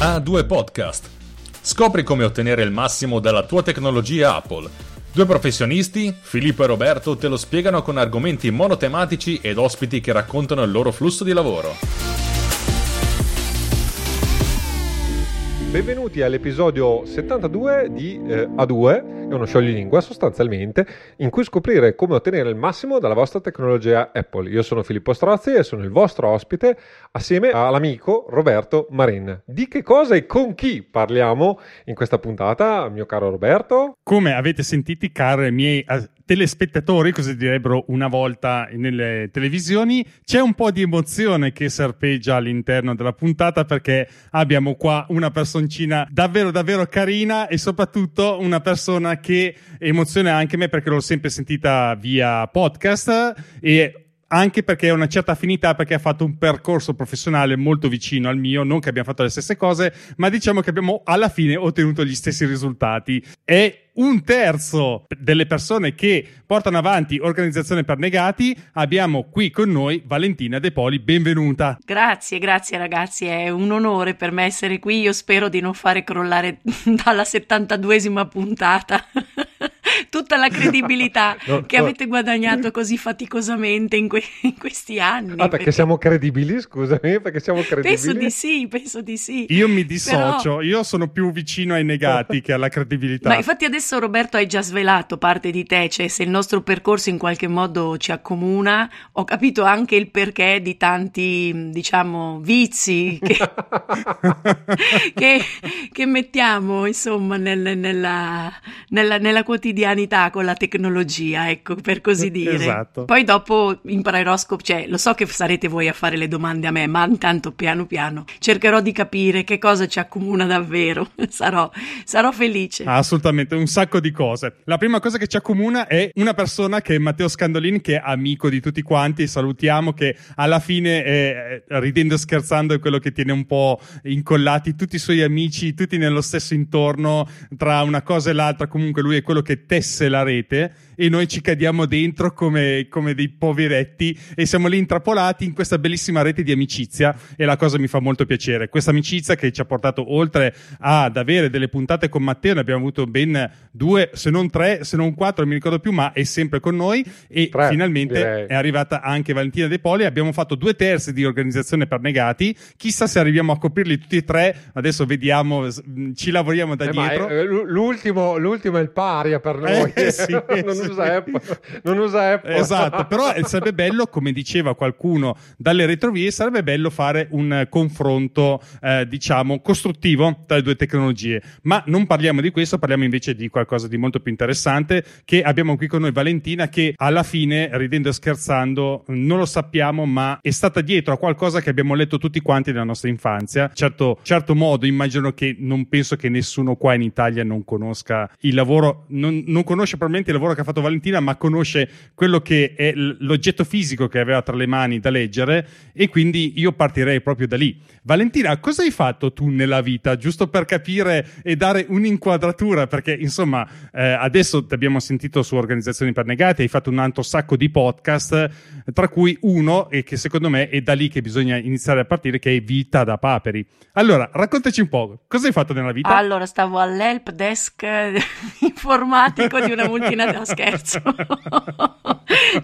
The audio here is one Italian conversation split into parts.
A2 Podcast. Scopri come ottenere il massimo dalla tua tecnologia Apple. Due professionisti, Filippo e Roberto, te lo spiegano con argomenti monotematici ed ospiti che raccontano il loro flusso di lavoro. Benvenuti all'episodio 72 di eh, A2, è uno scioglilingua sostanzialmente, in cui scoprire come ottenere il massimo dalla vostra tecnologia Apple. Io sono Filippo Strozzi e sono il vostro ospite assieme all'amico Roberto Marin. Di che cosa e con chi parliamo in questa puntata, mio caro Roberto? Come avete sentito, cari miei telespettatori, così direbbero una volta nelle televisioni, c'è un po' di emozione che serpeggia all'interno della puntata perché abbiamo qua una personcina davvero davvero carina e soprattutto una persona che emoziona anche me perché l'ho sempre sentita via podcast e anche perché ha una certa affinità perché ha fatto un percorso professionale molto vicino al mio, non che abbiamo fatto le stesse cose, ma diciamo che abbiamo alla fine ottenuto gli stessi risultati. È un terzo delle persone che portano avanti Organizzazione per Negati. Abbiamo qui con noi Valentina De Poli, benvenuta. Grazie, grazie ragazzi, è un onore per me essere qui. Io spero di non fare crollare dalla 72esima puntata tutta la credibilità no, che no. avete guadagnato così faticosamente in, que- in questi anni. Ah, perché, perché, siamo credibili, scusami, perché siamo credibili? Penso di sì, penso di sì. Io mi dissocio, Però... io sono più vicino ai negati che alla credibilità. Ma infatti adesso Roberto hai già svelato parte di te, cioè se il nostro percorso in qualche modo ci accomuna, ho capito anche il perché di tanti, diciamo, vizi che, che, che mettiamo, insomma, nel, nella, nella, nella, quotidianità con la tecnologia, ecco, per così dire. Esatto. Poi dopo imparerò a scop- cioè lo so che sarete voi a fare le domande a me, ma intanto piano piano cercherò di capire che cosa ci accomuna davvero, sarò, sarò felice. assolutamente, un sacco di cose. La prima cosa che ci accomuna è una persona che è Matteo Scandolin, che è amico di tutti quanti, salutiamo, che alla fine, è, ridendo e scherzando, è quello che tiene un po' incollati tutti i suoi amici, tutti nello stesso intorno, tra una cosa e l'altra, comunque lui è quello che tesse la rete e noi ci cadiamo dentro come, come dei poveretti e siamo lì intrappolati in questa bellissima rete di amicizia e la cosa mi fa molto piacere. Questa amicizia che ci ha portato oltre ad avere delle puntate con Matteo, ne abbiamo avuto ben due, se non tre, se non quattro, non mi ricordo più, ma è sempre con noi e tre, finalmente direi. è arrivata anche Valentina De Poli. Abbiamo fatto due terzi di organizzazione per negati. Chissà se arriviamo a coprirli tutti e tre. Adesso vediamo, ci lavoriamo da eh, dietro. È, l'ultimo, l'ultimo, è il paria per noi. Eh, sì, non, sì. Usa Apple, non usa Apple. Esatto, però sarebbe bello, come diceva qualcuno dalle retrovie, sarebbe bello fare un confronto, eh, diciamo, costruttivo tra le due tecnologie. Ma non parliamo di questo, parliamo invece di qualcosa di molto più interessante che abbiamo qui con noi Valentina che alla fine, ridendo e scherzando, non lo sappiamo, ma è stata dietro a qualcosa che abbiamo letto tutti quanti nella nostra infanzia. Certo, certo modo, immagino che non penso che nessuno qua in Italia non conosca il lavoro, non, non conosce probabilmente il lavoro che ha fatto Valentina, ma conosce quello che è l'oggetto fisico che aveva tra le mani da leggere e quindi io partirei proprio da lì. Valentina, cosa hai fatto tu nella vita, giusto per capire e dare un'inquadratura? Perché insomma, eh, adesso ti abbiamo sentito su Organizzazioni per Negati, hai fatto un altro sacco di podcast, tra cui uno, e che secondo me è da lì che bisogna iniziare a partire, che è Vita da Paperi. Allora, raccontaci un po', cosa hai fatto nella vita? Allora, stavo all'help desk informatico di una multinazionale, scherzo.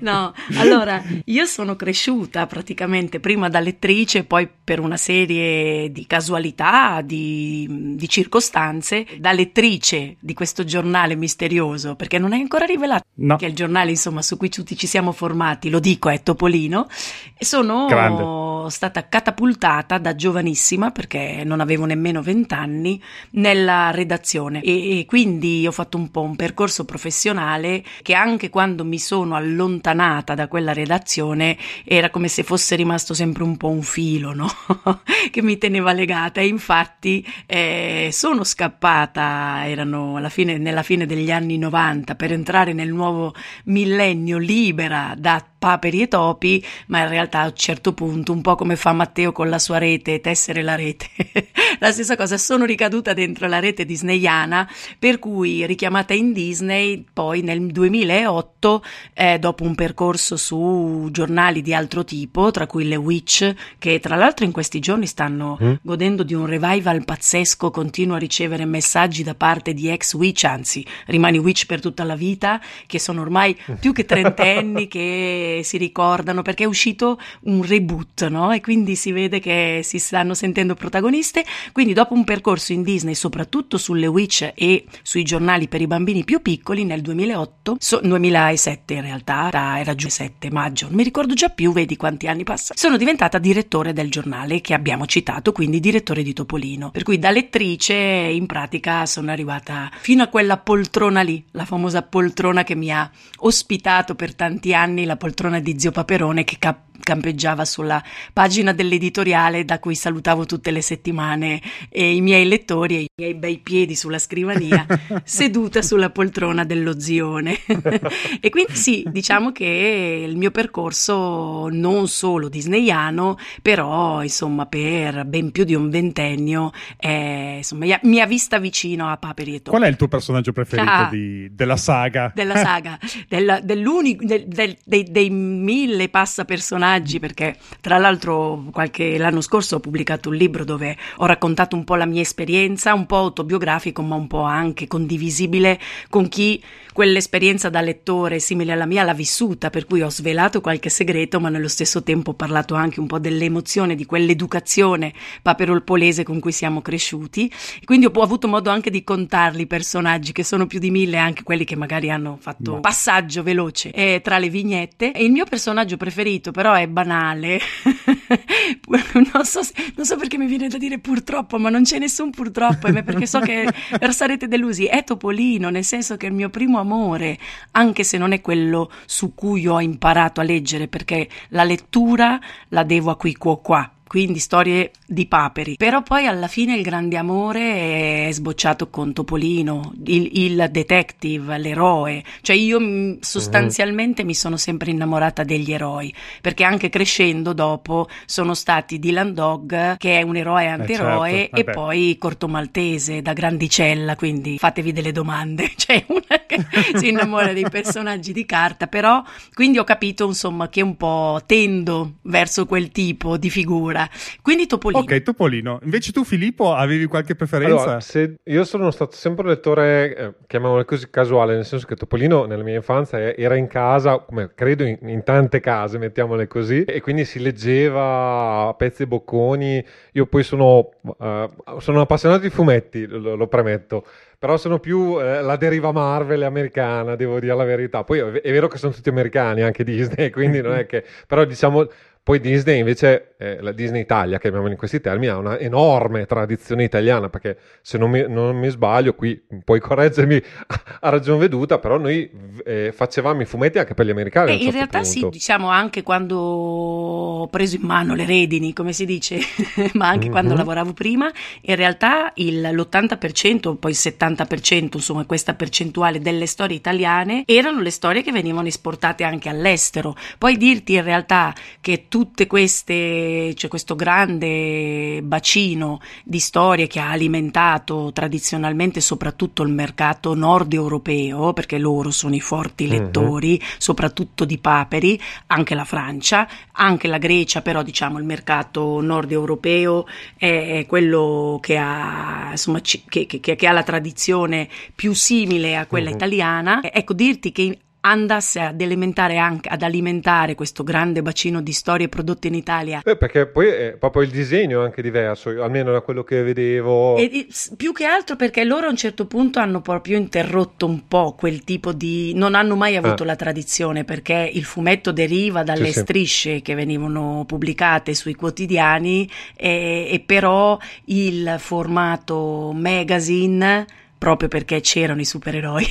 no, allora, io sono cresciuta praticamente prima da lettrice, poi per una serie di casualità, di, di circostanze, da lettrice di questo giornale misterioso, perché non è ancora rivelato no. che è il giornale insomma su cui tutti ci siamo formati, lo dico, è Topolino, e sono Grande. stata catapultata da giovanissima, perché non avevo nemmeno vent'anni, nella redazione e, e quindi ho fatto un po' un percorso professionale che anche quando mi sono allontanata da quella redazione era come se fosse rimasto sempre un po' un filo, no? che mi teneva legata e infatti eh, sono scappata, erano alla fine, nella fine degli anni 90 per entrare nel nuovo millennio libera da paperi e topi, ma in realtà a un certo punto, un po' come fa Matteo con la sua rete, tessere la rete, la stessa cosa, sono ricaduta dentro la rete disneyana, per cui richiamata in Disney, poi nel 2008, eh, dopo un percorso su giornali di altro tipo, tra cui le Witch, che tra l'altro in questi giorni stanno mm. godendo di un revival pazzesco, continuo a ricevere messaggi da parte di ex Witch, anzi rimani Witch per tutta la vita, che sono ormai più che trentenni che si ricordano perché è uscito un reboot, no? E quindi si vede che si stanno sentendo protagoniste. Quindi dopo un percorso in Disney, soprattutto sulle Witch e sui giornali per i bambini più piccoli, nel 2008, so, 2007 in realtà, era giù 7 maggio, non mi ricordo già più, vedi quanti anni passano, sono diventata direttore del giornale che abbiamo citato, quindi direttore di Topolino. Per cui da lettrice in pratica sono arrivata fino a quella poltrona lì, la famosa poltrona che mi ha ospitato per tanti anni, la poltrona di zio Paperone che cap- campeggiava sulla pagina dell'editoriale da cui salutavo tutte le settimane e i miei lettori e i miei bei piedi sulla scrivania seduta sulla poltrona dello zione. E quindi sì diciamo che il mio percorso non solo disneyano però insomma per ben più di un ventennio eh, insomma mi ha vista vicino a Paperi e Qual è il tuo personaggio preferito ah, di, della saga? Della saga, del, dell'unico, del, del, dei, dei mille passa personaggi perché tra l'altro qualche, l'anno scorso ho pubblicato un libro dove ho raccontato un po' la mia esperienza, un po' autobiografico ma un po' anche condivisibile con chi quell'esperienza da lettore simile alla mia l'ha vissuta, per cui ho svelato qualche segreto ma nello stesso tempo ho parlato anche un po' dell'emozione, di quell'educazione paperolpolese con cui siamo cresciuti quindi ho avuto modo anche di contarli i personaggi che sono più di mille, anche quelli che magari hanno fatto no. passaggio veloce eh, tra le vignette il mio personaggio preferito però è banale. non, so, non, so, perché mi viene da dire purtroppo, ma non c'è nessun purtroppo, perché so che sarete delusi. È Topolino, nel senso che è il mio primo amore, anche se non è quello su cui ho imparato a leggere, perché la lettura la devo a qui qua qua quindi storie di paperi. Però poi alla fine il grande amore è sbocciato con Topolino, il, il detective, l'eroe. Cioè io mm, sostanzialmente mm-hmm. mi sono sempre innamorata degli eroi, perché anche crescendo dopo sono stati Dylan Dog, che è un eroe e antieroe, eh certo. e poi Corto Maltese da grandicella, quindi fatevi delle domande. C'è una che si innamora dei personaggi di carta, però quindi ho capito insomma che un po' tendo verso quel tipo di figura addirittura. Quindi Topolino. Ok, Topolino. Invece tu, Filippo, avevi qualche preferenza? Allora, se io sono stato sempre lettore, eh, chiamiamolo così, casuale, nel senso che Topolino nella mia infanzia era in casa, come credo in, in tante case, mettiamole così, e quindi si leggeva a pezzi e bocconi. Io poi sono, uh, sono appassionato di fumetti, lo, lo premetto però sono più eh, la deriva Marvel americana, devo dire la verità. Poi è vero che sono tutti americani, anche Disney, quindi non è che... però diciamo poi Disney invece, eh, la Disney Italia, che abbiamo in questi termini, ha una enorme tradizione italiana, perché se non mi, non mi sbaglio, qui puoi correggermi a ragion veduta, però noi eh, facevamo i fumetti anche per gli americani. Eh, in certo realtà punto. sì, diciamo anche quando ho preso in mano le redini, come si dice, ma anche mm-hmm. quando mhm. lavoravo prima, in realtà il, l'80%, poi il 70%, insomma questa percentuale delle storie italiane, erano le storie che venivano esportate anche all'estero. Poi dirti in realtà che tutte queste, cioè questo grande bacino di storie che ha alimentato tradizionalmente soprattutto il mercato nord europeo, perché loro sono i forti mhm. lettori, uh-huh. soprattutto di paperi, anche la Francia, anche la Grecia, però diciamo il mercato nord europeo è quello che ha, insomma, che, che, che ha la tradizione più simile a quella uh-huh. italiana. Ecco, dirti che andasse ad alimentare, anche, ad alimentare questo grande bacino di storie prodotte in Italia. Eh, perché poi è proprio il disegno è anche diverso, almeno da quello che vedevo. E, e, più che altro perché loro a un certo punto hanno proprio interrotto un po' quel tipo di... non hanno mai avuto ah. la tradizione perché il fumetto deriva dalle sì, strisce sì. che venivano pubblicate sui quotidiani e, e però il formato magazine proprio perché c'erano i supereroi,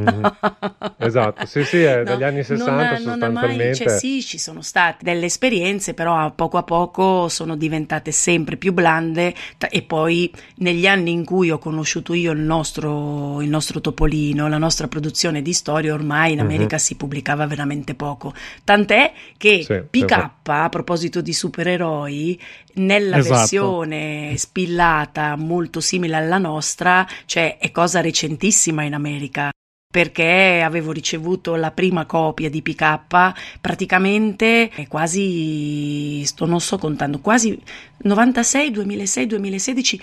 Mm-hmm. esatto, sì, sì, è no, dagli anni 60 non, sostanzialmente. Non cioè, sì, ci sono state delle esperienze, però a poco a poco sono diventate sempre più blande e poi negli anni in cui ho conosciuto io il nostro, il nostro Topolino, la nostra produzione di storie, ormai in mhm. America mm-hmm. si pubblicava veramente poco. Tant'è che sì, PK, sì. a proposito di supereroi, nella esatto. versione spillata molto simile alla nostra, cioè è cosa recentissima in America perché avevo ricevuto la prima copia di PK praticamente quasi, sto, non sto contando, quasi 96, 2006, 2016,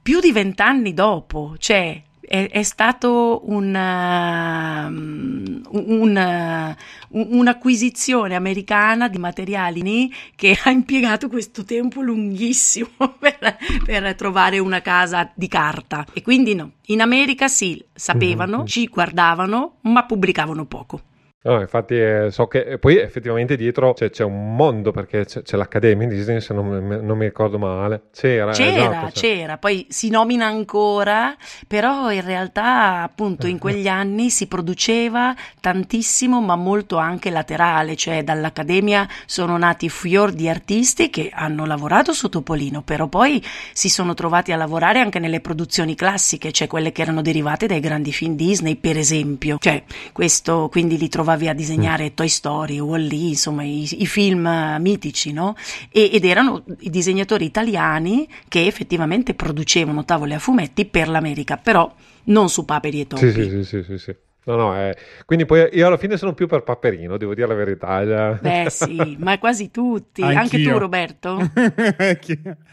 più di vent'anni dopo, cioè è, è stato una, um, una, un'acquisizione americana di materiali che ha impiegato questo tempo lunghissimo per, per, trovare una casa di carta. E quindi no, in America sì, sapevano, mm-hmm. ci guardavano, ma pubblicavano poco. No, infatti eh, so che poi effettivamente dietro c'è, c'è un mondo perché c'è, c'è l'Accademia Disney se non, non, mi ricordo male. C'era, c'era, esatto, c'era, poi si nomina ancora, però in realtà appunto in quegli anni si produceva tantissimo ma molto anche laterale, cioè dall'Accademia sono nati fior di artisti che hanno lavorato su Topolino, però poi si sono trovati a lavorare anche nelle produzioni classiche, cioè quelle che erano derivate dai grandi film Disney per esempio, cioè questo quindi li trovavi trovavi a disegnare mm. Toy Story, Wall-E, insomma i, i film mitici, no? E, ed erano i disegnatori italiani che effettivamente producevano tavole a fumetti per l'America, però non su paperi e topi. Sì, sì, sì, sì, sì. No, no, eh. quindi poi io alla fine sono più per Paperino, devo dire la verità. Beh sì, ma quasi tutti, Anch'io. anche tu Roberto.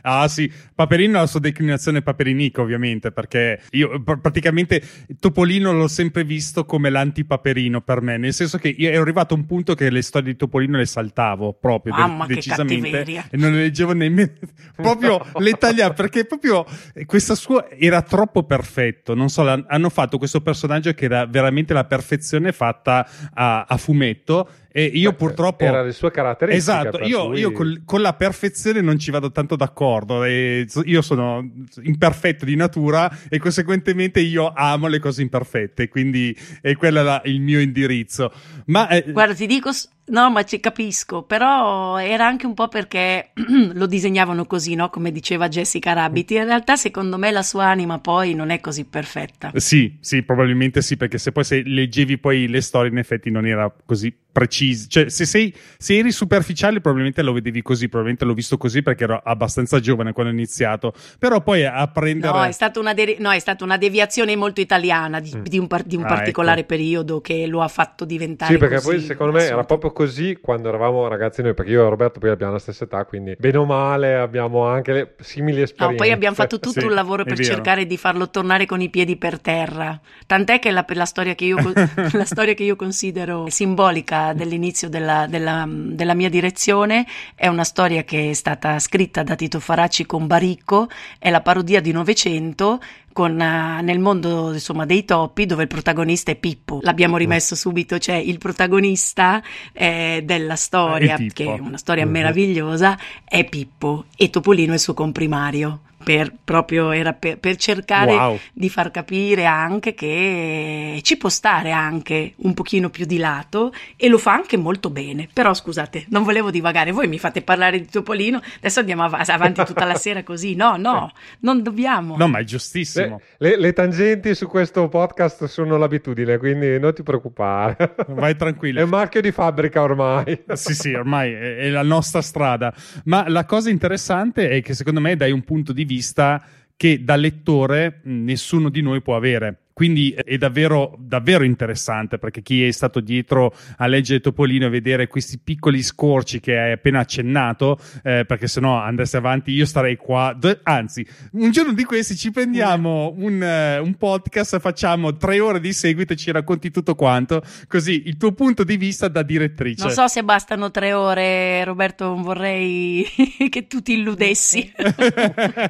ah sì, Paperino ha la sua declinazione paperinica ovviamente, perché io praticamente Topolino l'ho sempre visto come l'antipaperino per me, nel senso che io ero arrivato a un punto che le storie di Topolino le saltavo proprio, Mamma, de- decisamente, e non le leggevo nemmeno, proprio le tagliavo, perché proprio questa sua era troppo perfetto, non so, hanno fatto questo personaggio che era veramente veramente la perfezione fatta a, a fumetto e io Beh, purtroppo. Era le sue caratteristiche. Esatto, io, cui... io col, con la perfezione non ci vado tanto d'accordo. E io sono imperfetto di natura e conseguentemente io amo le cose imperfette. Quindi è quello il mio indirizzo. Ma, eh... Guarda, ti dico. No, ma ci capisco, però era anche un po' perché lo disegnavano così, no? Come diceva Jessica Rabbit. In realtà, secondo me, la sua anima poi non è così perfetta. Sì, sì, probabilmente sì, perché se poi se leggevi poi le storie, in effetti non era così precisi. Cioè, se, sei, se eri superficiale, probabilmente lo vedevi così. Probabilmente l'ho visto così perché ero abbastanza giovane quando ho iniziato. Però poi a prendere. No, è stata una, de- no, è stata una deviazione molto italiana di, mm. di un, par- di un ah, particolare ecco. periodo che lo ha fatto diventare. Sì, perché così, poi secondo me era proprio così quando eravamo ragazzi noi. Perché io e Roberto poi abbiamo la stessa età, quindi bene o male abbiamo anche le simili esperienze. No, poi abbiamo fatto tutto sì, un lavoro per cercare di farlo tornare con i piedi per terra. Tant'è che la, la, storia, che io, la storia che io considero simbolica dell'inizio della della, della, mia direzione è una storia che è stata scritta da Tito Faracci con Baricco, è la parodia di Novecento con, uh, nel mondo insomma, dei topi dove il protagonista è Pippo. L'abbiamo rimesso subito, cioè il protagonista eh, della storia, che è una storia mm-hmm. meravigliosa, è Pippo e Topolino è il suo comprimario per, proprio era per, per cercare wow. di far capire anche che ci può stare anche un pochino più di lato e lo fa anche molto bene. Però scusate, non volevo divagare, voi mi fate parlare di Topolino, adesso andiamo av- avanti tutta la sera così. No, no, non dobbiamo. No, ma è giustissimo. Le, le, le tangenti su questo podcast sono l'abitudine, quindi non ti preoccupare. Vai tranquillo. È un marchio di fabbrica ormai. sì, sì, ormai è, è la nostra strada. Ma la cosa interessante è che secondo me dai un punto di vista vista che da lettore nessuno di noi può avere. Quindi è davvero, davvero interessante perché chi è stato dietro a leggere Topolino e vedere questi piccoli scorci che hai appena accennato, eh, perché se no andassi avanti io starei qua. Anzi, un giorno di questi ci prendiamo un, uh, un podcast, facciamo tre ore di seguito e ci racconti tutto quanto, così il tuo punto di vista da direttrice. Non so se bastano tre ore, Roberto, non vorrei che tu ti illudessi.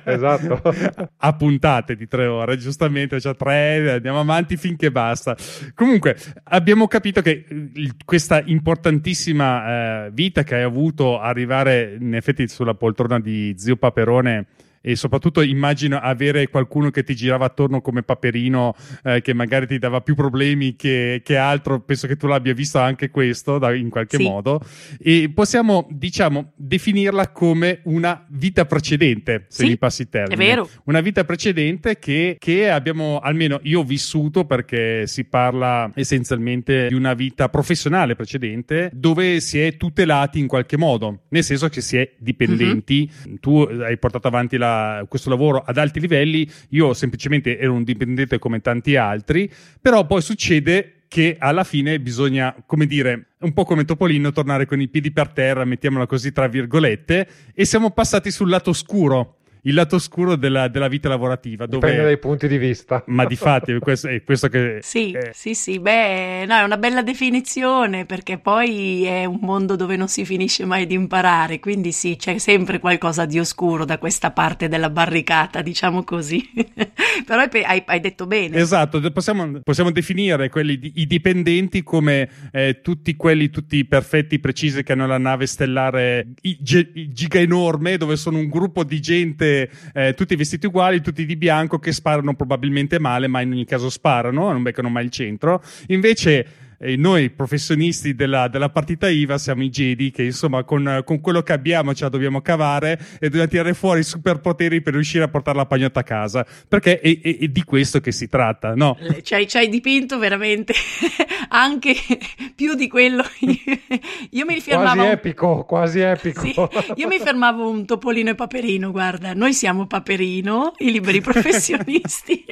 esatto. A puntate di tre ore, giustamente, cioè tre andiamo avanti finché basta. Comunque, abbiamo capito che il, questa importantissima eh, vita che hai avuto arrivare in effetti sulla poltrona di zio Paperone e soprattutto immagino avere qualcuno che ti girava attorno come Paperino eh, che magari ti dava più problemi che, che, altro, penso che tu l'abbia visto anche questo da, in qualche sì. modo e possiamo diciamo definirla come una vita precedente se sì, mi passi il termine. È vero. Una vita precedente che, che abbiamo almeno io ho vissuto perché si parla essenzialmente di una vita professionale precedente dove si è tutelati in qualche modo, nel senso che si è dipendenti. Mm-hmm. Tu hai portato avanti la questo lavoro ad alti livelli, io semplicemente ero un dipendente come tanti altri, però poi succede che alla fine bisogna, come dire, un po' come Topolino, tornare con i piedi per terra, mettiamola così tra virgolette, e siamo passati sul lato oscuro il lato oscuro della, della vita lavorativa. Dove... Dipende dai punti di vista. Ma di fatti, questo, è questo che... Sì, è... sì, sì, beh, no, è una bella definizione perché poi è un mondo dove non si finisce mai di imparare, quindi sì, c'è sempre qualcosa di oscuro da questa parte della barricata, diciamo così. Però hai, hai, detto bene. Esatto, possiamo, possiamo definire quelli di, i dipendenti come eh, tutti quelli, tutti perfetti, precisi che hanno la nave stellare giga enorme, dove sono un gruppo di gente eh, tutti vestiti uguali, tutti di bianco, che sparano probabilmente male, ma in ogni caso sparano, non beccano mai il centro. Invece e noi professionisti della, della, partita IVA siamo i Jedi che insomma con, con, quello che abbiamo ce la dobbiamo cavare e dobbiamo tirare fuori i superpoteri per riuscire a portare la pagnotta a casa. Perché è, è, è di questo che si tratta no? Eh, ci hai, ci hai dipinto veramente anche più di quello. Io mi fermavo quasi epico quasi epico. Sì, io mi fermavo un topolino e paperino guarda noi siamo paperino i liberi professionisti.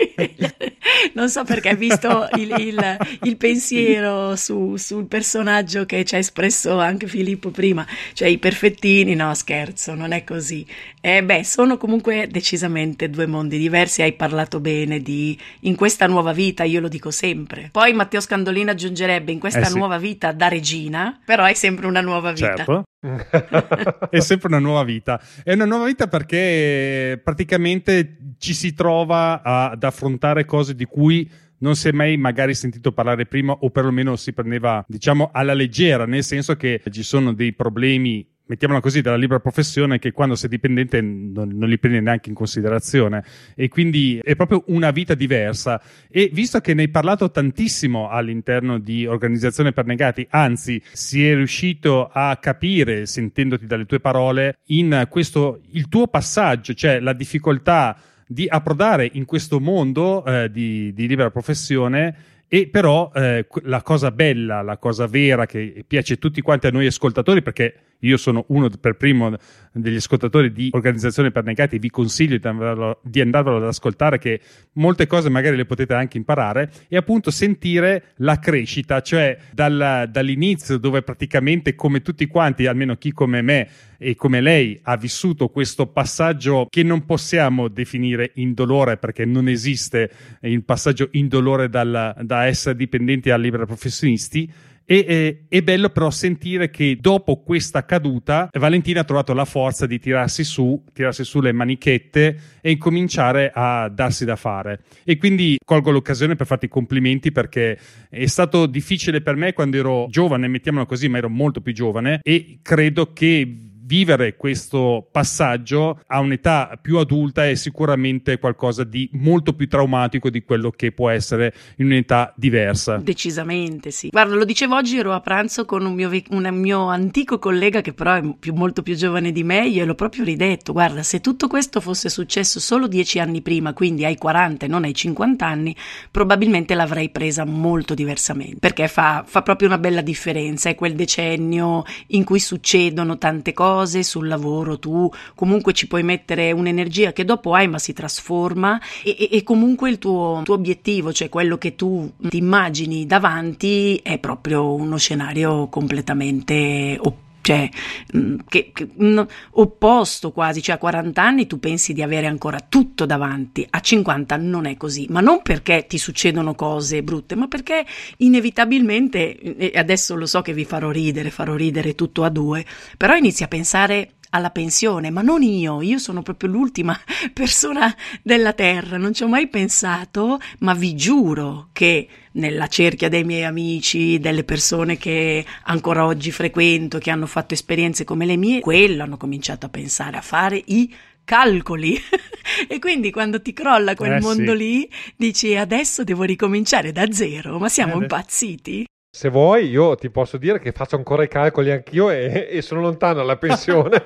Non so perché hai visto il, il, il pensiero su, sul personaggio che ci ha espresso anche Filippo prima, cioè i perfettini, no scherzo, non è così. Eh, beh, sono comunque decisamente due mondi diversi, hai parlato bene di in questa nuova vita, io lo dico sempre. Poi Matteo Scandolini aggiungerebbe in questa eh sì. nuova vita da regina, però è sempre una nuova vita. Certo. è sempre una nuova vita. È una nuova vita perché praticamente ci si trova ad affrontare cose di cui non si è mai magari sentito parlare prima o perlomeno si prendeva diciamo alla leggera, nel senso che ci sono dei problemi mettiamola così, della libera professione che quando sei dipendente non, non, li prendi neanche in considerazione. E quindi è proprio una vita diversa. E visto che ne hai parlato tantissimo all'interno di Organizzazione per Negati, anzi si è riuscito a capire sentendoti dalle tue parole in questo il tuo passaggio, cioè la difficoltà di approdare in questo mondo eh, di, di, libera professione e però eh, la cosa bella, la cosa vera che piace a tutti quanti a noi ascoltatori, perché io sono uno per primo degli ascoltatori di Organizzazione per Negati e vi consiglio di, andarlo, di andarvelo ad ascoltare che molte cose magari le potete anche imparare e appunto sentire la crescita, cioè dal, dall'inizio dove praticamente come tutti quanti, almeno chi come me e come lei ha vissuto questo passaggio che non possiamo definire indolore perché non esiste il passaggio indolore dal, da essere dipendenti a liberi professionisti e, eh, è bello però sentire che dopo questa caduta Valentina ha trovato la forza di tirarsi su, tirarsi su le manichette e incominciare a darsi da fare. E quindi colgo l'occasione per farti i complimenti perché è stato difficile per me quando ero giovane, mettiamolo così, ma ero molto più giovane e credo che vivere questo passaggio a un'età più adulta è sicuramente qualcosa di molto più traumatico di quello che può essere in un'età diversa. Decisamente sì. Guarda, lo dicevo oggi, ero a pranzo con un mio, un mio antico collega che però è più, molto più giovane di me, io l'ho proprio ridetto, guarda, se tutto questo fosse successo solo dieci anni prima, quindi ai 40 e non ai 50 anni, probabilmente l'avrei presa molto diversamente, perché fa, fa proprio una bella differenza, è quel decennio in cui succedono tante cose, cose sul lavoro, tu comunque ci puoi mettere un'energia che dopo hai ma si trasforma. E, e, comunque il tuo, tuo, obiettivo, cioè quello che tu ti immagini davanti è proprio uno scenario completamente opposto cioè, mm, che, che, no, opposto quasi, cioè a 40 anni tu pensi di avere ancora tutto davanti, a 50 non è così, ma non perché ti succedono cose brutte, ma perché inevitabilmente, e adesso lo so che vi farò ridere, farò ridere tutto a due, però inizi a pensare alla pensione, ma non io, io sono proprio l'ultima persona della Terra, non ci ho mai pensato, ma vi giuro che nella cerchia dei miei amici, delle persone che ancora oggi frequento, che hanno fatto esperienze come le mie, quello hanno cominciato a pensare, a fare i calcoli. e quindi quando ti crolla quel Eh, mondo sì. lì, dici adesso devo ricominciare da zero, ma siamo Eh, impazziti? Se vuoi, io ti posso dire che faccio ancora i calcoli anch'io e, e sono lontano dalla pensione.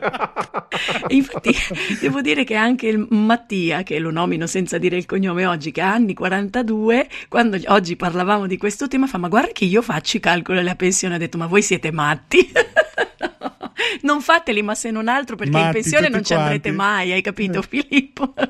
Infatti devo dire che anche il Mattia, che lo nomino senza dire il cognome oggi, che ha anni 42, quando oggi parlavamo di questo tema, fa ma guarda che io faccio i calcoli alla pensione, ha detto ma voi siete matti? No, non fateli, ma se non altro perché in Matti, pensione non ci andrete quanti. mai, hai capito Filippo?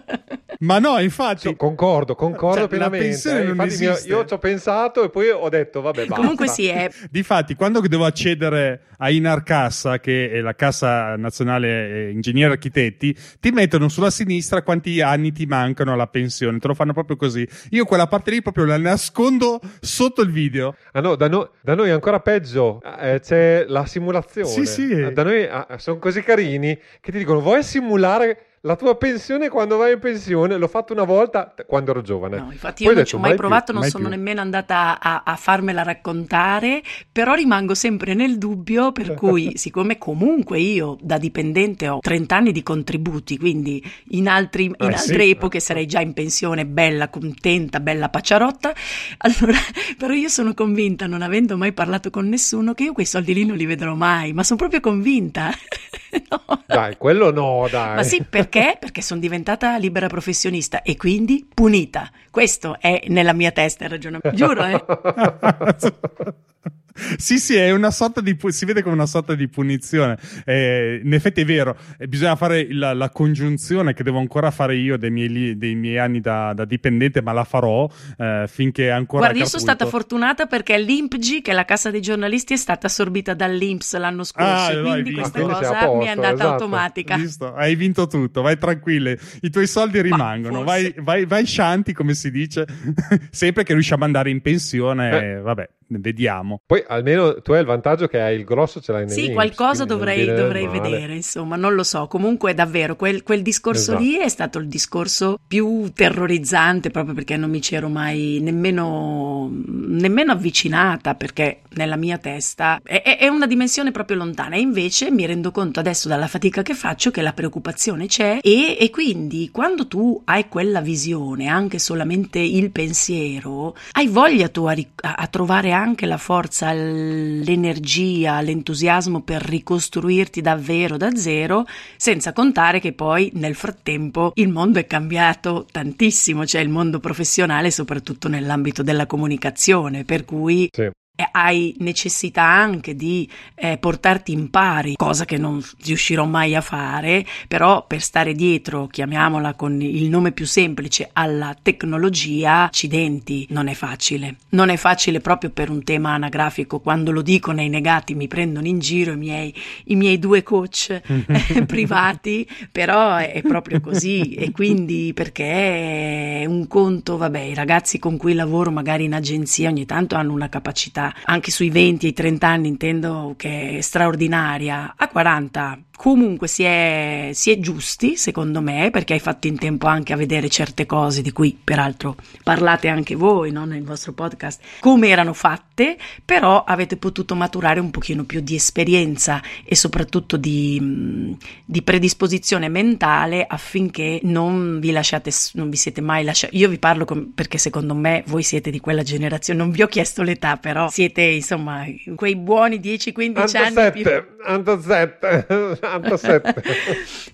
Ma no, infatti. Sì, concordo, concordo Cioè, la pienamente. pensione eh. non Infatti esiste. io ci ho pensato e poi ho detto, vabbè, basta. Comunque sì, è Difatti, quando devo accedere a Inarcassa, che è la Cassa Nazionale eh, Ingegneri Architetti, ti mettono sulla sinistra quanti anni ti mancano alla pensione. Te lo fanno proprio così. Io quella parte lì proprio la nascondo sotto il video. Ah no, da, no- da noi è ancora peggio, eh, c'è la simulazione. Sì, sì. Da noi ah, sono così carini che ti dicono, vuoi simulare la tua pensione quando vai in pensione? L'ho fatto una volta quando ero giovane. No, infatti io non ci ho detto, mai più. provato, non mai sono più. nemmeno andata a, a farmela raccontare, però rimango sempre nel dubbio, per cui siccome comunque io da dipendente ho 30 anni di contributi, quindi in, altri- in Eh, altre sì. epoche sarei già in pensione, bella, contenta, bella pacciarotta, allora però io sono convinta, non avendo mai parlato con nessuno, che io quei soldi lì non li vedrò mai, ma sono proprio convinta. No. Dai, quello no, dai. Ma sì, perché? Perché sono diventata libera professionista e quindi punita. Questo è nella mia testa il ragionamento. Giuro, eh? sì, sì, è una sorta di pu- si vede come una sorta di punizione. Eh, in effetti è vero, eh, bisogna fare la, la congiunzione che devo ancora fare io dei miei, li- dei miei anni da, da dipendente, ma la farò eh, finché ancora. Guarda, io sono stata fortunata perché l'IMPG, che è la cassa dei giornalisti, è stata assorbita dall'INPS l'anno scorso. Ah, no, hai quindi questa Quindi cosa mi è posto, andata esatto. automatica. Visto? Hai vinto tutto, vai tranquillo, i tuoi soldi rimangono, vai, vai, vai scianti come si dice, sempre che riusciamo ad andare in pensione, Eh. eh, vabbè, vediamo. Poi almeno tu hai il vantaggio che hai il grosso, ce l'hai nei Sì, qualcosa dovrei, dovrei vedere, insomma, non lo so. Comunque, davvero, quel, quel discorso Esatto. lì è stato il discorso più terrorizzante proprio perché non mi c'ero mai nemmeno, nemmeno avvicinata, perché nella mia testa è, è- una dimensione proprio lontana. E invece mi rendo conto adesso dalla fatica che faccio che la preoccupazione c'è e, e quindi quando tu hai quella visione, anche solamente il pensiero, hai voglia tu a- a trovare anche la forza, l'energia, l'entusiasmo per ricostruirti davvero da zero, senza contare che poi nel frattempo il mondo è cambiato tantissimo, cioè il mondo professionale, soprattutto nell'ambito della comunicazione, per cui Sì. Hai necessità anche di eh, portarti in pari, cosa che non riuscirò mai a fare, però per stare dietro, chiamiamola con il nome più semplice, alla tecnologia, accidenti, non è facile. Non è facile proprio per un tema anagrafico, quando lo dico nei negati mi prendono in giro i miei, i miei due coach eh, privati, però è, è proprio così e quindi perché è un conto, vabbè, i ragazzi con cui lavoro magari in agenzia ogni tanto hanno una capacità anche sui 20 e i 30 anni intendo che è straordinaria, a 40 comunque si è, si è giusti secondo me perché hai fatto in tempo anche a vedere certe cose di cui peraltro parlate anche voi no, nel vostro podcast come erano fatte però avete potuto maturare un pochino più di esperienza e soprattutto di, di predisposizione mentale affinché non vi lasciate non vi siete mai lasciati io vi parlo com- perché secondo me voi siete di quella generazione non vi ho chiesto l'età però siete insomma quei buoni 10-15 anni più 97, 97.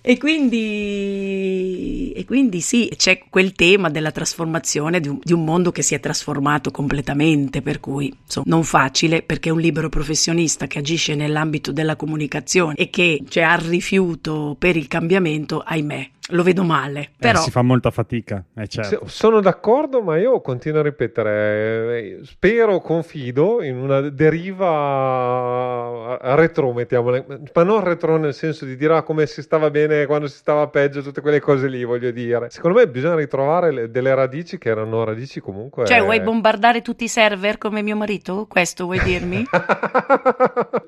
e quindi e quindi sì, c'è quel tema della trasformazione di un, di un mondo che si è trasformato completamente, per cui insomma, non facile perché un libero professionista che agisce nell'ambito della comunicazione e che cioè, ha rifiuto per il cambiamento, ahimè, lo vedo male. Però Eh, si fa molta fatica, eh, certo. Sono d'accordo, ma io continuo a ripetere, eh, spero, confido in una deriva a retro, mettiamola, ma non retro nel senso di dire ah, come si stava bene quando si stava peggio, tutte quelle cose lì, voglio dire. Secondo me bisogna ritrovare le- delle radici che erano radici comunque... cioè, vuoi bombardare tutti i server come mio marito? Questo vuoi dirmi?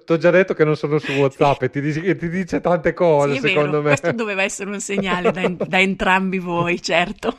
Ti ho già detto che non sono su WhatsApp e ti dice, ti dice tante cose, sì, è secondo vero, me. questo doveva essere un segnale da, da entrambi voi, certo.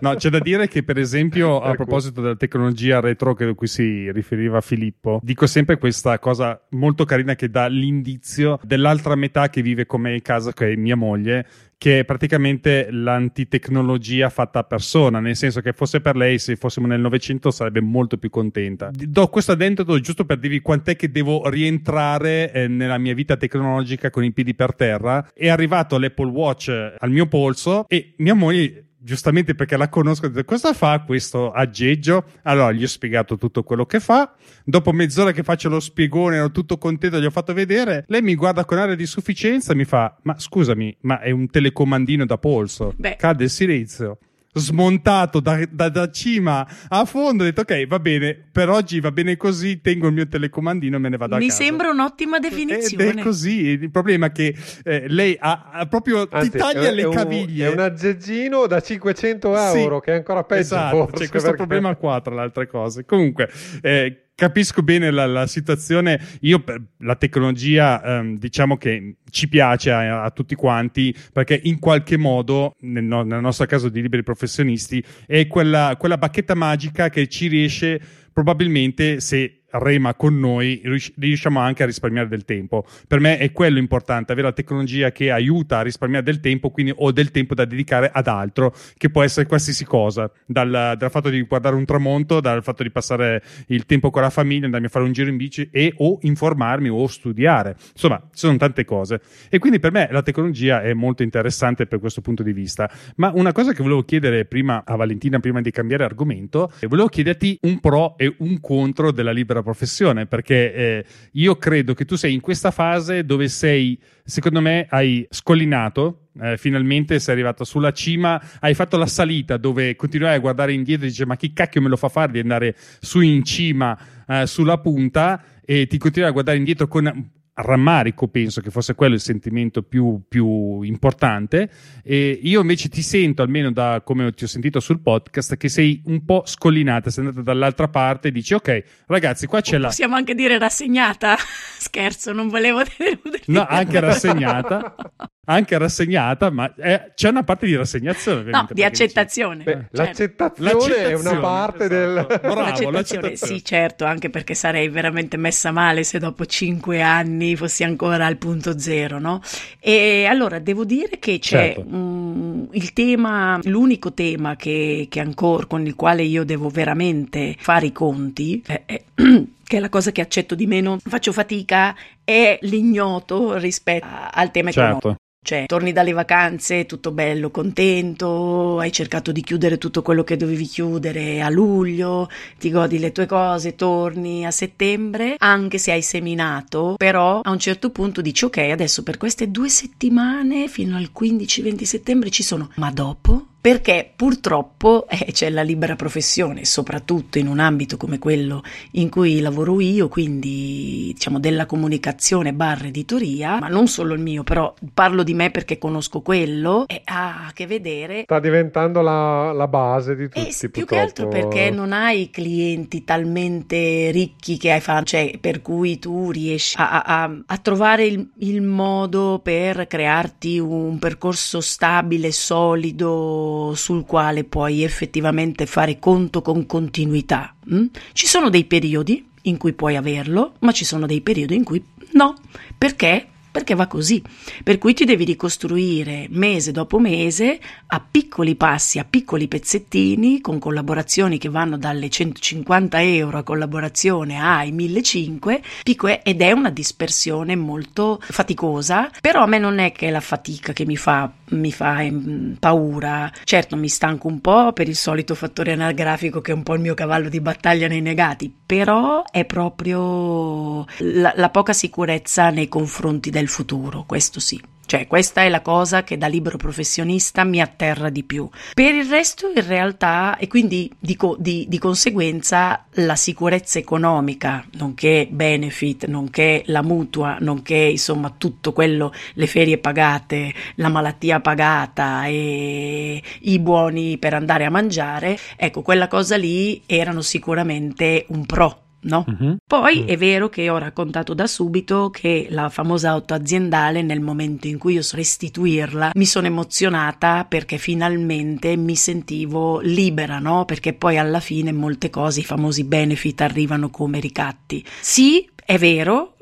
No, c'è da dire che, per esempio, a Ecco. proposito della tecnologia retro che- a cui si riferiva Filippo, dico sempre questa cosa molto carina che dà l'indizio dell'altra metà che vive con me in casa, che è mia moglie, che è praticamente l'antitecnologia fatta a persona, nel senso che fosse per lei, se fossimo nel Novecento, sarebbe molto più contenta. Do questo addentro giusto per dirvi quant'è che devo rientrare eh, nella mia vita tecnologica con i piedi per terra. È arrivato l'Apple Watch al mio polso e mia moglie giustamente perché la conosco, detto, cosa fa questo aggeggio? Allora gli ho spiegato tutto quello che fa. Dopo mezz'ora che faccio lo spiegone, ero tutto contento, gli ho fatto vedere. Lei mi guarda con aria di sufficienza e mi fa: Ma scusami, ma è un telecomandino da polso. Beh. Cade il silenzio smontato da, da, da, cima a fondo. Ho detto, ok, va bene, per oggi va bene così. Tengo il mio telecomandino e me ne vado Mi a casa. Mi sembra un'ottima definizione. Ed è così. Il problema è che eh, lei ha, ha proprio Anzi, ti taglia è, le è caviglie. Un, è un aggeggino da 500 euro, sì, che è ancora peggio. Esatto, forse, c'è questo perché... problema qua, tra le altre cose. Comunque, eh, capisco bene la, la, situazione. Io, la tecnologia, ehm, diciamo che ci piace a, a, tutti quanti perché in qualche modo, nel, no, nel nostro caso di liberi professionisti, è quella, quella bacchetta magica che ci riesce probabilmente se rema con noi, riusciamo anche a risparmiare del tempo. Per me è quello importante, avere la tecnologia che aiuta a risparmiare del tempo, quindi ho del tempo da dedicare ad altro, che può essere qualsiasi cosa, dal, dal fatto di guardare un tramonto, dal fatto di passare il tempo con la famiglia, andarmi a fare un giro in bici e o informarmi o studiare. Insomma, ci sono tante cose. E quindi per me la tecnologia è molto interessante per questo punto di vista. Ma una cosa che volevo chiedere prima a Valentina, prima di cambiare argomento, volevo chiederti un pro e un contro della libera professione, perché eh, io credo che tu sei in questa fase dove sei, secondo me, hai scollinato, eh, finalmente sei arrivato sulla cima, hai fatto la salita dove continuai a guardare indietro e dice ma chi cacchio me lo fa fare di andare su in cima, eh, sulla punta? E ti continuai a guardare indietro con rammarico, penso che fosse quello il sentimento più, più, importante. E io invece ti sento, almeno da come ti ho sentito sul podcast, che sei un po' scollinata, sei andata dall'altra parte e dici: Ok, ragazzi, qua c'è la. Possiamo anche dire rassegnata. Scherzo, non volevo deludere. No, anche rassegnata. anche rassegnata, ma è, c'è una parte di rassegnazione. No, di accettazione. Beh, certo. l'accettazione. l'accettazione. è una parte esatto. del. Bravo, l'accettazione. l'accettazione. Sì, certo, anche perché sarei veramente messa male se dopo cinque anni fossi ancora al punto zero, no? E allora devo dire che c'è certo. um, il tema, l'unico tema che, che ancora con il quale io devo veramente fare i conti. È, è che è la cosa che accetto di meno, faccio fatica, è l'ignoto rispetto al tema certo. economico. Cioè, torni dalle vacanze, tutto bello, contento, hai cercato di chiudere tutto quello che dovevi chiudere a luglio, ti godi le tue cose, torni a settembre, anche se hai seminato, però a un certo punto dici ok, adesso per queste due settimane fino al 15-20 settembre ci sono, ma dopo? Perché purtroppo eh, c'è la libera professione, soprattutto in un ambito come quello in cui lavoro io, quindi diciamo della comunicazione barra editoria, ma non solo il mio, però parlo di me perché conosco quello e ha a che vedere. Sta diventando la, la base di tutti. E più purtroppo. che altro perché non hai clienti talmente ricchi che hai fatto, cioè per cui tu riesci a, a, a trovare il, il modo per crearti un percorso stabile, solido sul quale puoi effettivamente fare conto con continuità. Mm? Ci sono dei periodi in cui puoi averlo, ma ci sono dei periodi in cui no. Perché? perché va così. Per cui ti devi ricostruire mese dopo mese a piccoli passi, a piccoli pezzettini, con collaborazioni che vanno dalle 150 euro a collaborazione ai 1500 ed è una dispersione molto faticosa, però a me non è che è la fatica che mi fa, mi fa ehm, paura. Certo mi stanco un po' per il solito fattore anagrafico che è un po' il mio cavallo di battaglia nei negati, però è proprio la, la poca sicurezza nei confronti del futuro, questo sì. Cioè, questa è la cosa che da libero professionista mi atterra di più. Per il resto, in realtà, e quindi dico, di, di conseguenza, la sicurezza economica, nonché benefit, nonché la mutua, nonché insomma tutto quello, le ferie pagate, la malattia pagata e i buoni per andare a mangiare, ecco, quella cosa lì erano sicuramente un pro no? Uh-huh. Poi uh-huh. è vero che ho raccontato da subito che la famosa auto aziendale, nel momento in cui io so restituirla, mi sono emozionata perché finalmente mi sentivo libera, no? Perché poi alla fine molte cose, i famosi benefit arrivano come ricatti. Sì, è vero,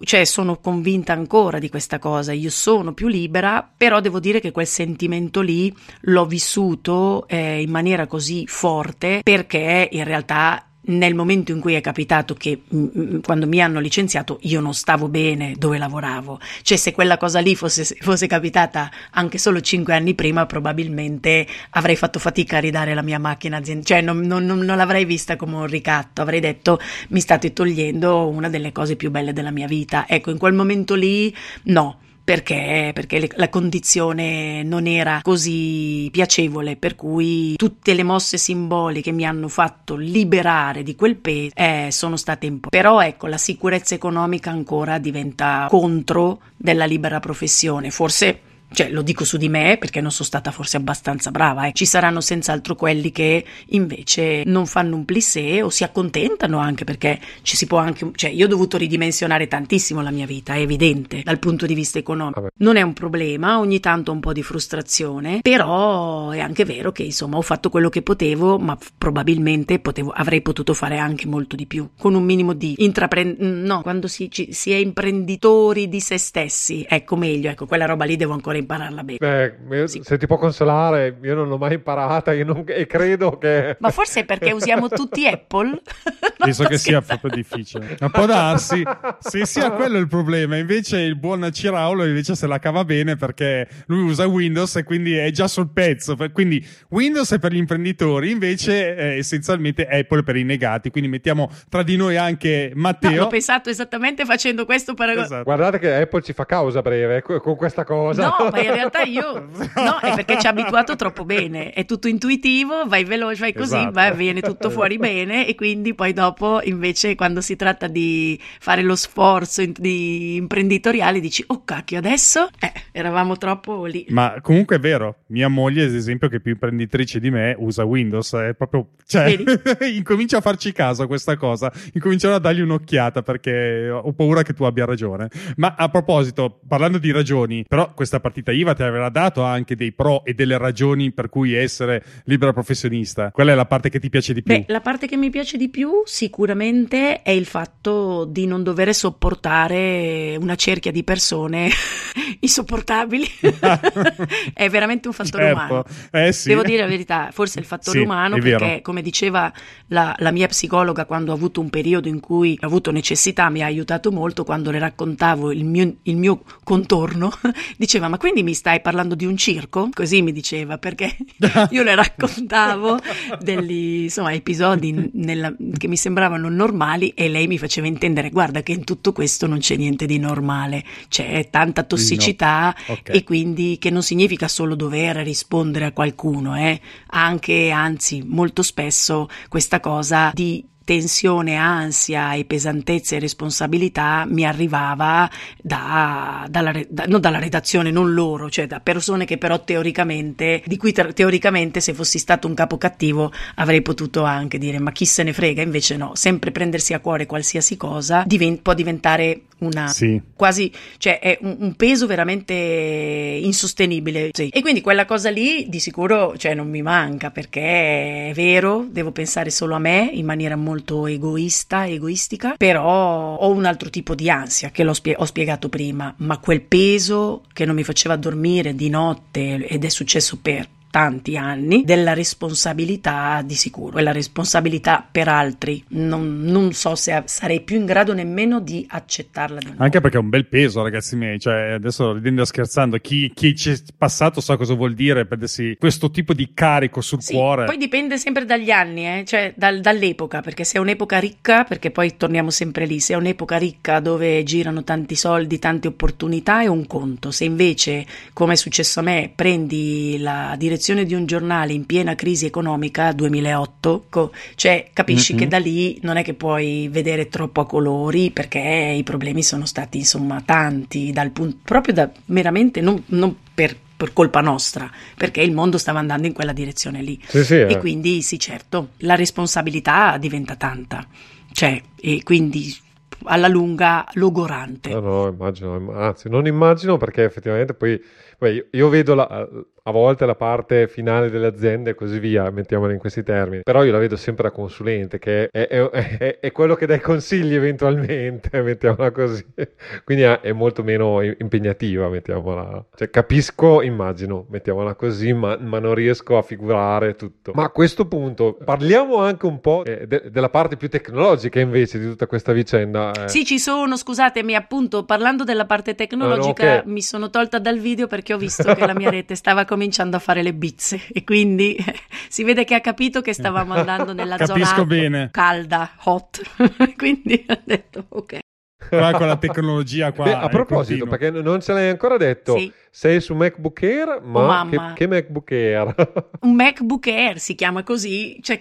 cioè, sono convinta ancora di questa cosa, io sono più libera, però devo dire che quel sentimento lì l'ho vissuto eh, in maniera così forte perché in realtà nel momento in cui è capitato che mm, mm, quando mi hanno licenziato io non stavo bene dove lavoravo, cioè se quella cosa lì fosse, fosse capitata anche solo cinque anni prima probabilmente avrei fatto fatica a ridare la mia macchina aziendale, cioè non, non, non, non l'avrei vista come un ricatto, avrei detto mi state togliendo una delle cose più belle della mia vita, ecco in quel momento lì no perché, perché le, la condizione non era così piacevole, per cui tutte le mosse simboliche mi hanno fatto liberare di quel peso eh, sono state importanti. Però ecco, la sicurezza economica ancora diventa contro della libera professione, forse cioè, lo dico su di me perché non sono stata forse abbastanza brava. Eh. Ci saranno senz'altro quelli che invece non fanno un plissé o si accontentano anche perché ci si può anche. Cioè, io ho dovuto ridimensionare tantissimo la mia vita, è evidente, dal punto di vista economico. Vabbè. Non è un problema, ogni tanto un po' di frustrazione, però è anche vero che insomma ho fatto quello che potevo, ma probabilmente potevo, avrei potuto fare anche molto di più, con un minimo di intraprendere. No, quando si, ci, si è imprenditori di se stessi, ecco meglio, ecco, quella roba lì devo ancora impararla bene. Beh, sì. se ti può consolare, io non l'ho mai imparata non, e credo che... Ma forse è perché usiamo tutti Apple? Penso che sia proprio difficile. Ma può darsi, se sia quello il problema, invece il buon Ciraulo invece se la cava bene perché lui usa Windows e quindi è già sul pezzo. Quindi Windows è per gli imprenditori, invece è essenzialmente Apple per i negati. Quindi mettiamo tra di noi anche Matteo. No, ho pensato esattamente facendo questo paragone. Esatto. Guardate che Apple ci fa causa breve con questa cosa. No, ma in realtà io no, è perché ci ha abituato troppo bene. È tutto intuitivo, vai veloce, vai così, esatto. vai, viene tutto fuori bene e quindi poi dopo invece quando si tratta di fare lo sforzo di imprenditoriale dici "Oh cacchio, adesso eh, eravamo troppo lì". Ma comunque è vero, mia moglie ad esempio che è più imprenditrice di me usa Windows, è proprio cioè incomincia a farci caso a questa cosa, incomincerò a dargli un'occhiata perché ho paura che tu abbia ragione. Ma a proposito, parlando di ragioni, però questa partita partita IVA ti avrà dato anche dei pro e delle ragioni per cui essere libera professionista. Qual è la parte che ti piace di più? Beh, la parte che mi piace di più sicuramente è il fatto di non dover sopportare una cerchia di persone insopportabili. è veramente un fattore certo. umano. Eh, sì. Devo dire la verità, forse il fattore sì, umano perché, vero. come diceva la, la mia psicologa quando ho avuto un periodo in cui ho avuto necessità, mi ha aiutato molto quando le raccontavo il mio, il mio contorno, diceva ma quindi quindi mi stai parlando di un circo? Così mi diceva, perché io le raccontavo degli insomma, episodi nella, che mi sembravano normali e lei mi faceva intendere, guarda che in tutto questo non c'è niente di normale, c'è tanta tossicità no. okay. e quindi che non significa solo dover rispondere a qualcuno, eh? anche, anzi, molto spesso questa cosa di tensione, ansia e pesantezza e responsabilità mi arrivava da, dalla, da, non dalla redazione, non loro, cioè da persone che però teoricamente, di cui te- teoricamente se fossi stato un capo cattivo avrei potuto anche dire ma chi se ne frega, invece no, sempre prendersi a cuore qualsiasi cosa divent- può diventare una sì. quasi, cioè è un, un peso veramente insostenibile. Sì. E quindi quella cosa lì di sicuro cioè, non mi manca perché è vero, devo pensare solo a me in maniera molto egoista, egoistica, però ho un altro tipo di ansia che spie- ho spiegato prima, ma quel peso che non mi faceva dormire di notte ed è successo per tanti anni della responsabilità di sicuro e la responsabilità per altri. Non, non so se sarei più in grado nemmeno di accettarla di anche perché è un bel peso ragazzi miei cioè adesso ridendo e scherzando chi, chi ci è passato sa cosa vuol dire prendersi questo tipo di carico sul sì, cuore. poi dipende sempre dagli anni eh? cioè dal, dall'epoca perché se è un'epoca ricca perché poi torniamo sempre lì se è un'epoca ricca dove girano tanti soldi tante opportunità è un conto. Se invece come è successo a me prendi la direzione direzione di un giornale in piena crisi economica 2008, co- cioè capisci mm-hmm. che da lì non è che puoi vedere troppo a colori perché i problemi sono stati insomma tanti, dal punto, proprio da meramente non, non per per colpa nostra, perché il mondo stava andando in quella direzione lì. Sì, sì, e quindi sì, certo, la responsabilità diventa tanta. Cioè, e quindi alla lunga logorante. No, no, immagino, anzi, non immagino perché effettivamente poi, poi io vedo la, a volte la parte finale delle aziende e così via, mettiamola in questi termini, però io la vedo sempre da consulente, che è, è, è, è quello che dà i consigli eventualmente, mettiamola così, quindi è molto meno impegnativa, mettiamola, cioè capisco, immagino, mettiamola così, ma, ma non riesco a figurare tutto. Ma a questo punto parliamo anche un po' eh, de- della parte più tecnologica invece di tutta questa vicenda. Eh. Sì, ci sono, scusatemi, appunto, parlando della parte tecnologica, no, no, okay. mi sono tolta dal video perché ho visto che la mia rete stava cominciando a fare le bizze e quindi si vede che ha capito che stavamo andando nella zona bene. calda, hot, quindi ha detto ok. Qua con la tecnologia qua. Beh, a proposito, perché non ce l'hai ancora detto, sì. Sei su MacBook Air, ma oh, che, che, MacBook Air? Un MacBook Air si chiama così. Cioè,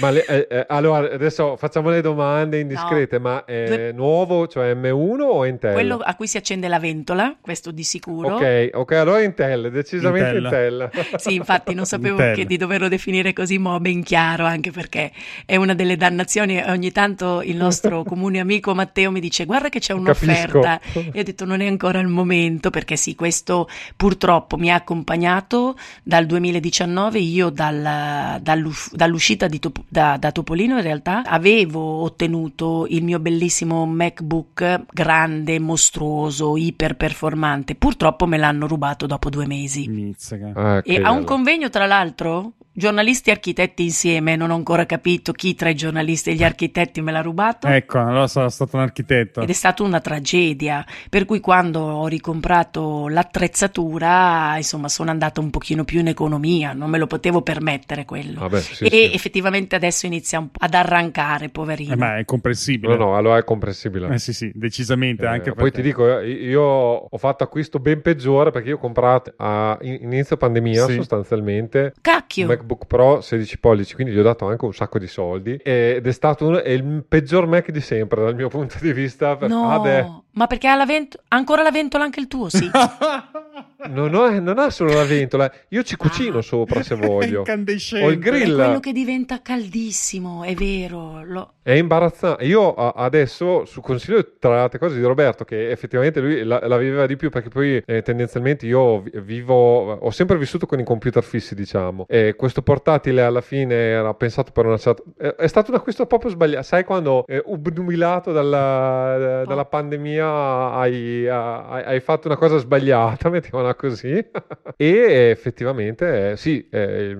ma le, eh, eh, allora, adesso facciamo le domande indiscrete, no. ma è Due... nuovo, cioè M1 o Intel? Quello a cui si accende la ventola, questo di sicuro. Ok, ok, allora Intel, decisamente Intel. Intel. sì, infatti non sapevo che di doverlo definire così, ma ben chiaro, anche perché è una delle dannazioni. Ogni tanto il nostro comune amico Matteo mi dice guarda che c'è un'offerta. Capisco. E ho detto non è ancora il momento, perché sì, questo purtroppo mi ha accompagnato dal 2019, io dal, dall'uscita Top, da, da Topolino in realtà avevo ottenuto il mio bellissimo MacBook grande, mostruoso, iper performante, purtroppo me l'hanno rubato dopo due mesi. Ah, e a un convegno tra l'altro giornalisti e architetti insieme, non ho ancora capito chi tra i giornalisti e gli architetti me l'ha rubato. Ecco, allora sarà stato un architetto. Ed è stata una tragedia, per cui quando ho ricomprato l'attrezzatura, insomma, sono andata un pochino più in economia, non me lo potevo permettere quello. Vabbè, sì, e sì. effettivamente adesso inizia ad arrancare, poverino. Eh, ma è comprensibile. No, no, allora è comprensibile. Eh sì, sì, decisamente. Eh, anche poi perché... ti dico, eh, io ho fatto acquisto ben peggiore perché io ho comprato a inizio pandemia sì. sostanzialmente. Cacchio! MacBook Pro 16 pollici, quindi gli ho dato anche un sacco di soldi ed è stato un, è il peggior Mac di sempre dal mio punto di vista. Per... No, ah, ma perché ha la vent- ancora la ventola anche il tuo, sì. non, ho, non, ha solo la ventola, io ci cucino ah. sopra se voglio. Ho il grill. È quello che diventa caldissimo, è vero. Lo... È imbarazzante. Io adesso, su consiglio tra le altre cose di Roberto, che effettivamente lui la, la viveva di più, perché poi eh, tendenzialmente io vivo, ho sempre vissuto con i computer fissi, diciamo. E questo portatile alla fine era pensato per una certa... È stato un acquisto proprio sbagliato. Sai quando, eh, obnubilato dalla, dalla pandemia, hai, hai, hai, fatto una cosa sbagliata, mettiamola così. e effettivamente, eh, sì, eh,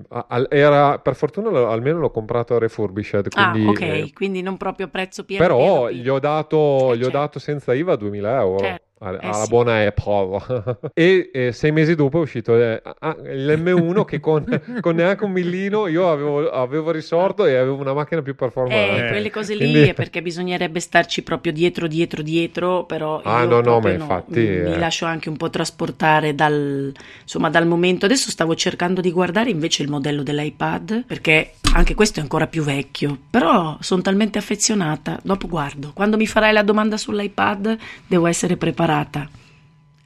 era per fortuna almeno l'ho comprato refurbished. Ah, quindi, ah, ok, eh, quindi non proprio prezzo pieno. Però pieno, gli ho dato, gli ho certo. dato senza IVA 2000 euro. Certo alla eh sì. buona Apple. e eh, sei mesi dopo è uscito eh, ah, l'M1 che con, con, neanche un millino io avevo, avevo, risorto e avevo una macchina più performante. Eh, quelle cose lì Quindi... è perché bisognerebbe starci proprio dietro, dietro, dietro, però ah, no, no, ma infatti, mi, mi, eh. lascio anche un po' trasportare dal, insomma, dal momento. Adesso stavo cercando di guardare invece il modello dell'iPad perché anche questo è ancora più vecchio, però sono talmente affezionata. Dopo guardo, quando mi farai la domanda sull'iPad devo essere preparata preparata.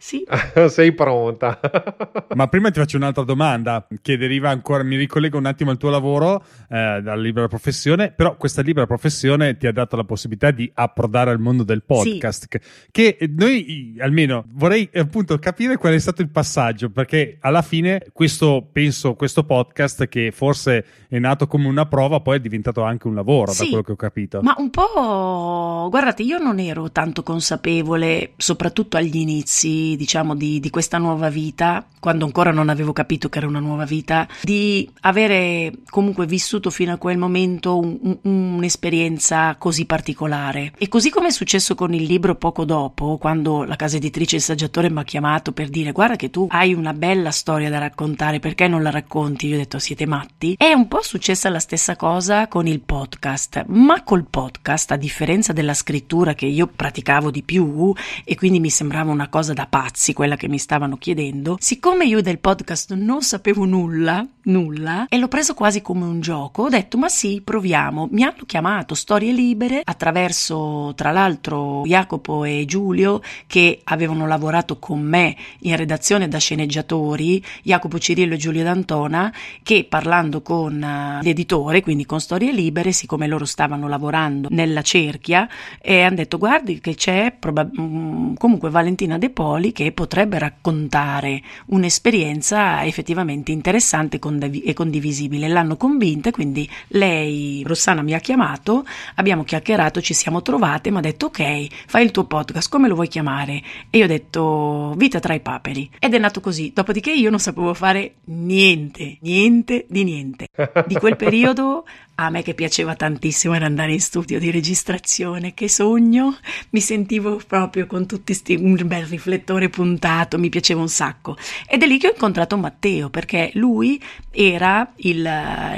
Sì. Sei pronta. Ma prima ti faccio un'altra domanda che deriva ancora, mi ricollego un attimo al tuo lavoro, eh, dalla libera professione, però questa libera professione ti ha dato la possibilità di approdare al mondo del podcast, sì. che, noi almeno vorrei appunto capire qual è stato il passaggio, perché alla fine questo, penso, questo podcast che forse è nato come una prova, poi è diventato anche un lavoro, sì, da quello che ho capito. Ma un po', guardate, io non ero tanto consapevole, soprattutto agli inizi, diciamo, di, di, questa nuova vita, quando ancora non avevo capito che era una nuova vita, di avere comunque vissuto fino a quel momento un, un, un'esperienza così particolare. E così come è successo con il libro poco dopo, quando la casa editrice Il Saggiatore mi ha chiamato per dire guarda che tu hai una bella storia da raccontare, perché non la racconti? Io ho detto siete matti. È un po' successa la stessa cosa con il podcast, ma col podcast, a differenza della scrittura che io praticavo di più e quindi mi sembrava una cosa da pazzi, pazzi quella che mi stavano chiedendo, siccome io del podcast non sapevo nulla, nulla, e l'ho preso quasi come un gioco, ho detto ma sì, proviamo. Mi hanno chiamato Storie Libere attraverso tra l'altro Jacopo e Giulio che avevano lavorato con me in redazione da sceneggiatori, Jacopo Cirillo e Giulio D'Antona, che parlando con uh, l'editore, quindi con Storie Libere, siccome loro stavano lavorando nella cerchia, e hanno detto guardi che c'è probab- mm, comunque Valentina De Poli che potrebbe raccontare un'esperienza effettivamente interessante e condivisibile. L'hanno convinta, quindi lei, Rossana, mi ha chiamato, abbiamo chiacchierato, ci siamo trovate, mi ha detto ok, fai il tuo podcast, come lo vuoi chiamare? E io ho detto Vita tra i paperi. Ed è nato così. Dopodiché io non sapevo fare niente, niente di niente. Di quel periodo a me che piaceva tantissimo era andare in studio di registrazione, che sogno, mi sentivo proprio con tutti sti, un bel riflettore puntato, mi piaceva un sacco. Ed è lì che ho incontrato Matteo, perché lui era il,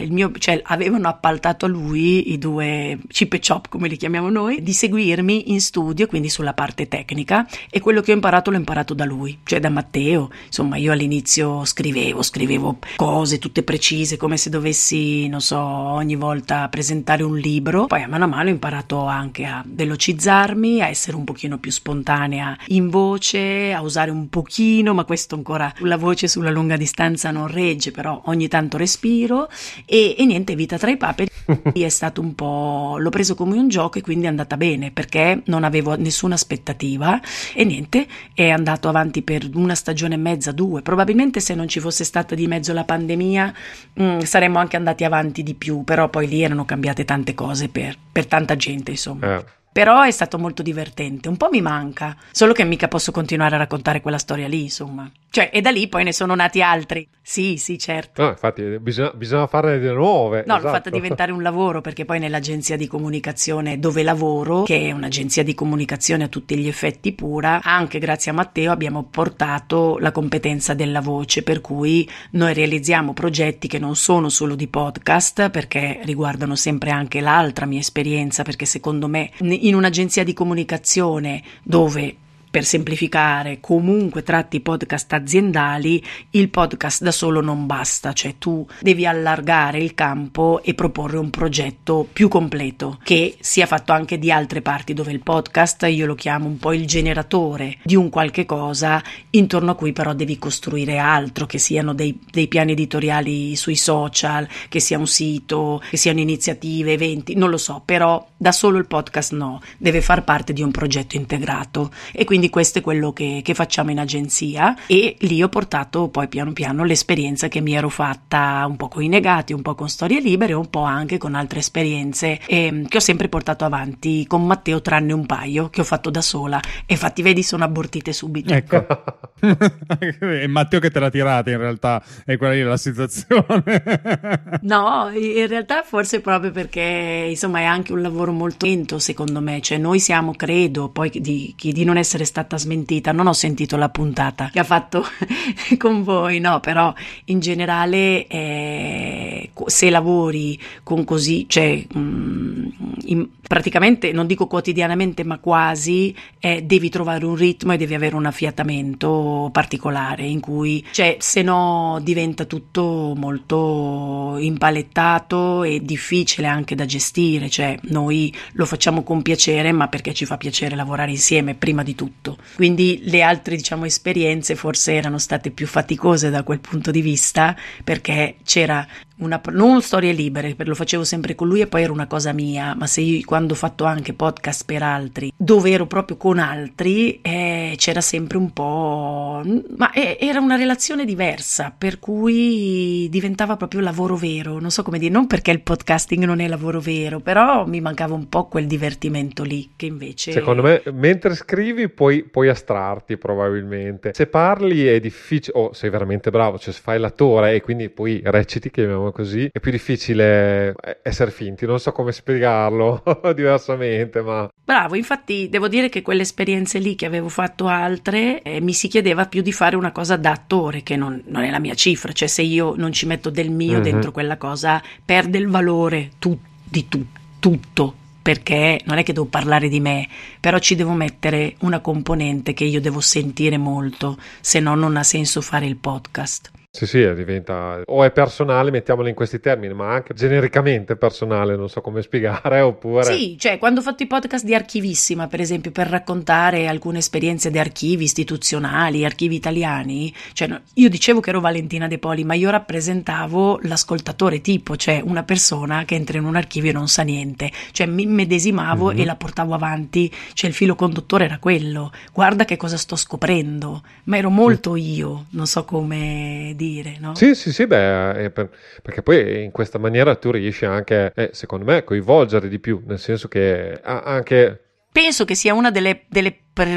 il mio, cioè avevano appaltato a lui i due chip e chop, come li chiamiamo noi, di seguirmi in studio, quindi sulla parte tecnica, e quello che ho imparato l'ho imparato da lui, cioè da Matteo. Insomma, io all'inizio scrivevo, scrivevo cose tutte precise, come se dovessi, non so, ogni volta volta a presentare un libro, poi a mano a mano ho imparato anche a velocizzarmi, a essere un pochino più spontanea in voce, a usare un pochino, ma questo ancora la voce sulla lunga distanza non regge, però ogni tanto respiro. E, e niente, vita tra i paperi è stato un po', l'ho preso come un gioco e quindi è andata bene perché non avevo nessuna aspettativa. E niente, è andato avanti per una stagione e mezza, due, probabilmente se non ci fosse stata di mezzo la pandemia mh, mm, saremmo anche andati avanti di più, però poi lì erano cambiate tante cose per, per tanta gente, insomma. Eh. Però è stato molto divertente, un po' mi manca, solo che mica posso continuare a raccontare quella storia lì, insomma. Cioè, e da lì poi ne sono nati altri. Sì, sì, certo. No, infatti bisogna, bisogna farne delle nuove. No, esatto. l'ho fatta diventare un lavoro perché poi nell'agenzia di comunicazione dove lavoro, che è un'agenzia di comunicazione a tutti gli effetti pura, anche grazie a Matteo abbiamo portato la competenza della voce, per cui noi realizziamo progetti che non sono solo di podcast, perché riguardano sempre anche l'altra mia esperienza, perché secondo me in un'agenzia di comunicazione dove per semplificare, comunque tratti podcast aziendali, il podcast da solo non basta, cioè tu devi allargare il campo e proporre un progetto più completo che sia fatto anche di altre parti dove il podcast io lo chiamo un po' il generatore di un qualche cosa intorno a cui però devi costruire altro, che siano dei, dei piani editoriali sui social, che sia un sito, che siano iniziative, eventi, non lo so, però da solo il podcast no, deve far parte di un progetto integrato. E quindi quindi questo è quello che, che, facciamo in agenzia e lì ho portato poi piano piano l'esperienza che mi ero fatta un po' con i negati, un po' con storie libere, un po' anche con altre esperienze eh, che ho sempre portato avanti con Matteo tranne un paio che ho fatto da sola e infatti vedi sono abortite subito. Ecco. è Matteo che te l'ha tirata in realtà, è quella lì la situazione. no, in realtà forse proprio perché insomma è anche un lavoro molto lento secondo me, cioè noi siamo credo poi di, di non essere stata smentita, non ho sentito la puntata che ha fatto con voi, no, però in generale eh, se lavori con così, cioè mh, mm, in, praticamente non dico quotidianamente ma quasi, eh, devi trovare un ritmo e devi avere un affiatamento particolare in cui, cioè se no diventa tutto molto impalettato e difficile anche da gestire, cioè noi lo facciamo con piacere ma perché ci fa piacere lavorare insieme prima di tutto tutto. Quindi le altre, diciamo, esperienze forse erano state più faticose da quel punto di vista perché c'era una, non storie libere, lo facevo sempre con lui e poi era una cosa mia, ma se io quando ho fatto anche podcast per altri, dove ero proprio con altri, eh, c'era sempre un po'... ma eh, era una relazione diversa, per cui diventava proprio lavoro vero, non so come dire, non perché il podcasting non è lavoro vero, però mi mancava un po' quel divertimento lì, che invece... Secondo me, mentre scrivi puoi, puoi astrarti probabilmente, se parli è difficile, o sei veramente bravo, cioè se fai l'attore e quindi poi reciti, chiamiamo chiamiamo così, è più difficile essere finti, non so come spiegarlo diversamente, ma... Bravo, infatti devo dire che quelle esperienze lì che avevo fatto altre eh, mi si chiedeva più di fare una cosa da attore, che non, non, è la mia cifra, cioè se io non ci metto del mio mm-hmm. dentro quella cosa, perde il valore tu, di tu, tutto perché non è che devo parlare di me, però ci devo mettere una componente che io devo sentire molto, se no non ha senso fare il podcast. Sì, sì, diventa o è personale, mettiamolo in questi termini, ma anche genericamente personale, non so come spiegare, oppure... Sì, cioè quando ho fatto i podcast di Archivissima, per esempio, per raccontare alcune esperienze di archivi istituzionali, archivi italiani, cioè io dicevo che ero Valentina De Poli, ma io rappresentavo l'ascoltatore tipo, cioè una persona che entra in un archivio e non sa niente, cioè mi medesimavo mm-hmm. e la portavo avanti, cioè il filo conduttore era quello, guarda che cosa sto scoprendo, ma ero molto io, non so come dire dire, no? Sì, sì, sì, beh, per, perché poi in questa maniera tu riesci anche, eh, secondo me, a coinvolgere di più, nel senso che anche... Penso che sia una delle, delle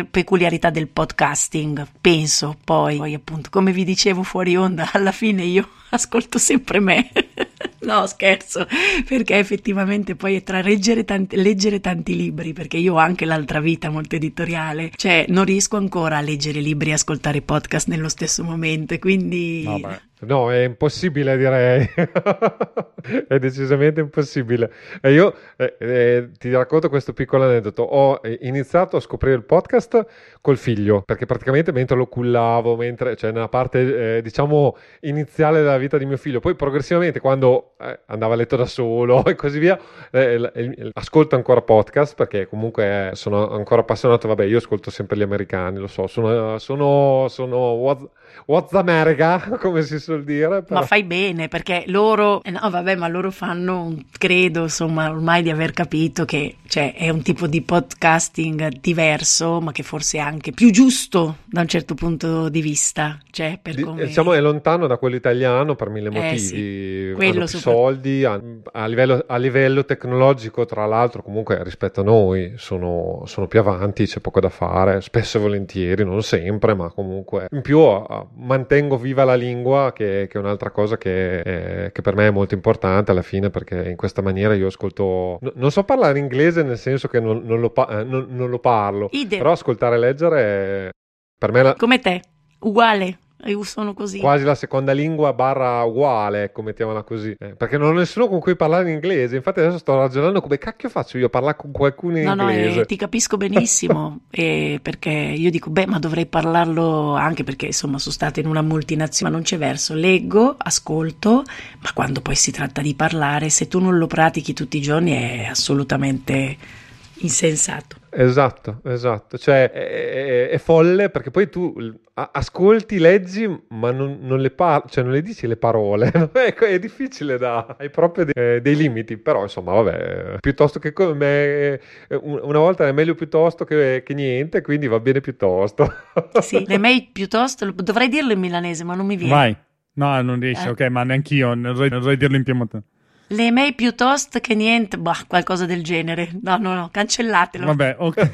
peculiarità del podcasting, penso, poi, poi appunto, come vi dicevo fuori onda, alla fine io ascolto sempre me. No, scherzo, perché effettivamente poi è tra leggere tanti, leggere tanti, libri, perché io ho anche l'altra vita molto editoriale, cioè non riesco ancora a leggere libri e ascoltare podcast nello stesso momento, quindi... No, No, è impossibile direi, è decisamente impossibile. E io eh, eh, ti racconto questo piccolo aneddoto. Ho iniziato a scoprire il podcast col figlio, perché praticamente mentre lo cullavo, mentre, cioè nella parte eh, diciamo iniziale della vita di mio figlio, poi progressivamente quando eh, andava a letto da solo e così via, eh, ascolto ancora podcast perché comunque sono ancora appassionato, vabbè io ascolto sempre gli americani, lo so, sono, sono, sono What's, America, come si suol dire. Però. Ma fai bene perché loro, eh no, vabbè, ma loro fanno, credo, insomma, ormai di aver capito che cioè, è un tipo di podcasting diverso, ma che forse è anche più giusto da un certo punto di vista. Cioè, per come... Diciamo è lontano da quello italiano per mille motivi. Eh sì, quello soldi, a, a, livello, a, livello, tecnologico, tra l'altro, comunque rispetto a noi sono, sono, più avanti, c'è poco da fare, spesso e volentieri, non sempre, ma comunque. In più mantengo viva la lingua che, che è un'altra cosa che, è, che, per me è molto importante alla fine perché in questa maniera io ascolto, no, non so parlare inglese nel senso che non, non, lo, pa- eh, non, non lo, parlo, Idem. però ascoltare e leggere per me... La... Come te, uguale. Io sono così. Quasi la seconda lingua barra uguale, ecco, mettiamola così. Eh, perché non ho nessuno con cui parlare in inglese. Infatti adesso sto ragionando come cacchio faccio io a parlare con qualcuno in no, inglese. No, eh, ti capisco benissimo. eh, perché io dico, beh, ma dovrei parlarlo anche perché insomma sono stata in una multinazionale, ma non c'è verso. Leggo, ascolto, ma quando poi si tratta di parlare, se tu non lo pratichi tutti i giorni è assolutamente insensato. Esatto, esatto, cioè è, è, è, folle perché poi tu ascolti, leggi, ma non, non le, par- cioè non le dici le parole, ecco, è difficile da, hai proprio dei, dei, limiti, però insomma vabbè, piuttosto che come, una volta è meglio piuttosto che, che niente, quindi va bene piuttosto. sì, le mail piuttosto, dovrei dirlo in milanese ma non mi viene. Vai, no non riesci, eh. ok, ma neanch'io, non dovrei, non dovrei dirlo in piemontese. Le mail piuttosto che niente, bah, qualcosa del genere. No, no, no, cancellatelo. Vabbè, ok,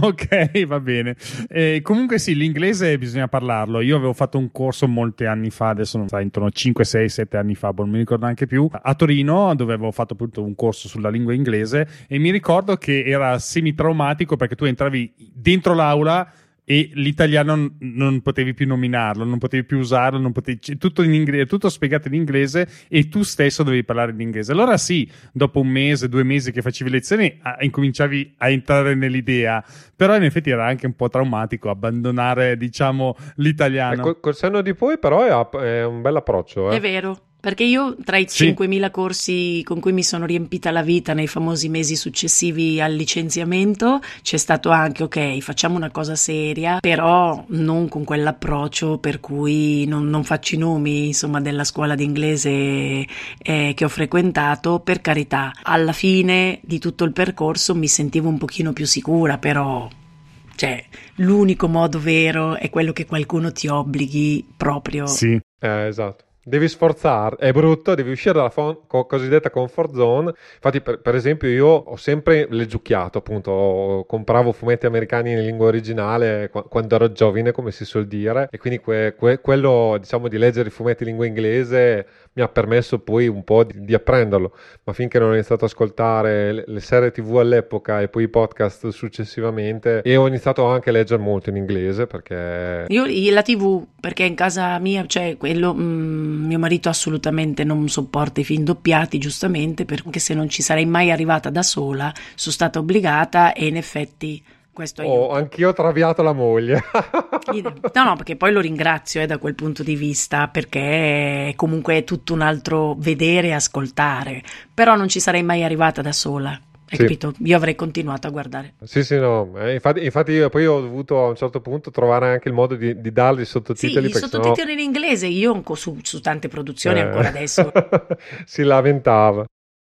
okay va bene. Eh, comunque sì, l'inglese bisogna parlarlo. Io avevo fatto un corso molti anni fa, adesso non so, intorno a 5, 6, 7 anni fa, non mi ricordo neanche più, a Torino, dove avevo fatto appunto un corso sulla lingua inglese e mi ricordo che era semi-traumatico perché tu entravi dentro l'aula e l'italiano non potevi più nominarlo, non potevi più usarlo, non potevi, tutto, in inglese, tutto spiegato in inglese e tu stesso dovevi parlare in inglese. Allora sì, dopo un mese, due mesi che facevi lezioni, a, incominciavi a entrare nell'idea, però in effetti era anche un po' traumatico abbandonare, diciamo, l'italiano. Col, col senno di poi però è, è un bel approccio. Eh? È vero. Perché io tra i sì. 5.000 corsi con cui mi sono riempita la vita nei famosi mesi successivi al licenziamento, c'è stato anche, ok, facciamo una cosa seria, però non con quell'approccio per cui non, non faccio i nomi, insomma, della scuola d'inglese eh, che ho frequentato. Per carità, alla fine di tutto il percorso mi sentivo un pochino più sicura, però cioè, l'unico modo vero è quello che qualcuno ti obblighi proprio. Sì, eh, esatto. Devi sforzare, è brutto, devi uscire dalla fon- co- cosiddetta comfort zone. Infatti, per, per, esempio, io ho sempre leggiucchiato, appunto, compravo fumetti americani in lingua originale qu- quando ero giovane, come si suol dire, e quindi que- que- quello, diciamo, di leggere i fumetti in lingua inglese mi ha permesso poi un po' di, di apprenderlo, ma finché non ho iniziato ad ascoltare le, serie tv all'epoca e poi i podcast successivamente e ho iniziato anche a leggere molto in inglese perché... Io la tv, perché in casa mia, cioè quello, mm, mio marito assolutamente non sopporta i film doppiati, giustamente, perché se non ci sarei mai arrivata da sola, sono stata obbligata e in effetti questo oh, anch'io ho traviato la moglie. no, no, perché poi lo ringrazio eh, da quel punto di vista, perché comunque è tutto un altro vedere e ascoltare. Però non ci sarei mai arrivata da sola. Hai sì. capito? Io avrei continuato a guardare. Sì, sì, no. Eh, infatti, infatti io poi ho dovuto a un certo punto trovare anche il modo di, di dargli i sottotitoli. Sì, i sottotitoli sennò... in inglese io su, su tante produzioni eh. ancora adesso. si lamentava.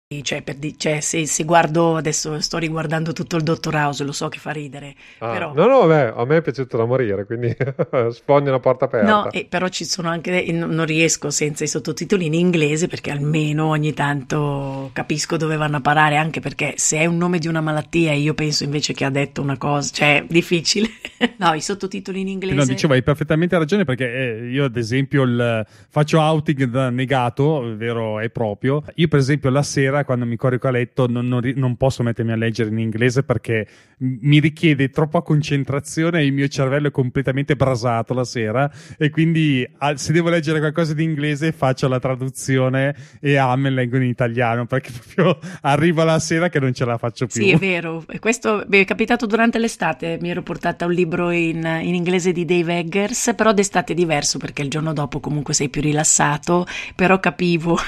Cioè, per di- cioè se, se, guardo adesso sto riguardando tutto il Dottor House, lo so che fa ridere. Ah, però... No, no, beh, a me è piaciuto da morire, quindi sfoglio una porta aperta. No, e, però ci sono anche. Non riesco senza i sottotitoli in inglese perché almeno ogni tanto capisco dove vanno a parare. Anche perché se è un nome di una malattia, io penso invece che ha detto una cosa, cioè difficile. no, i sottotitoli in inglese. No, dicevo, hai perfettamente ragione perché eh, io, ad esempio, il, faccio outing da negato, vero e proprio. Io, per esempio, la sera quando mi corico a letto non, non, non, posso mettermi a leggere in inglese perché mi richiede troppa concentrazione e il mio cervello è completamente brasato la sera e quindi se devo leggere qualcosa di inglese faccio la traduzione e a me leggo in italiano perché proprio arrivo la sera che non ce la faccio più. Sì, è vero. Questo mi è capitato durante l'estate. Mi ero portata un libro in, in inglese di Dave Eggers, però d'estate è diverso perché il giorno dopo comunque sei più rilassato, però capivo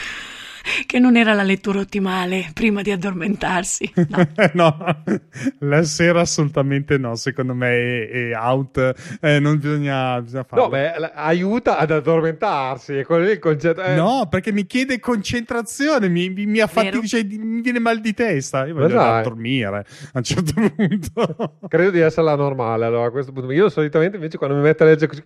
che non era la lettura ottimale prima di addormentarsi. No, no la sera assolutamente no, secondo me è, è out, eh, non bisogna, bisogna farlo. No, beh, aiuta ad addormentarsi, è quello il concetto. Eh. No, perché mi chiede concentrazione, mi, mi, mi, fatti, cioè, mi viene mal di testa, io voglio andare a dormire a un certo punto. Credo di essere la normale, allora a questo punto. Io solitamente invece quando mi metto a leggere così...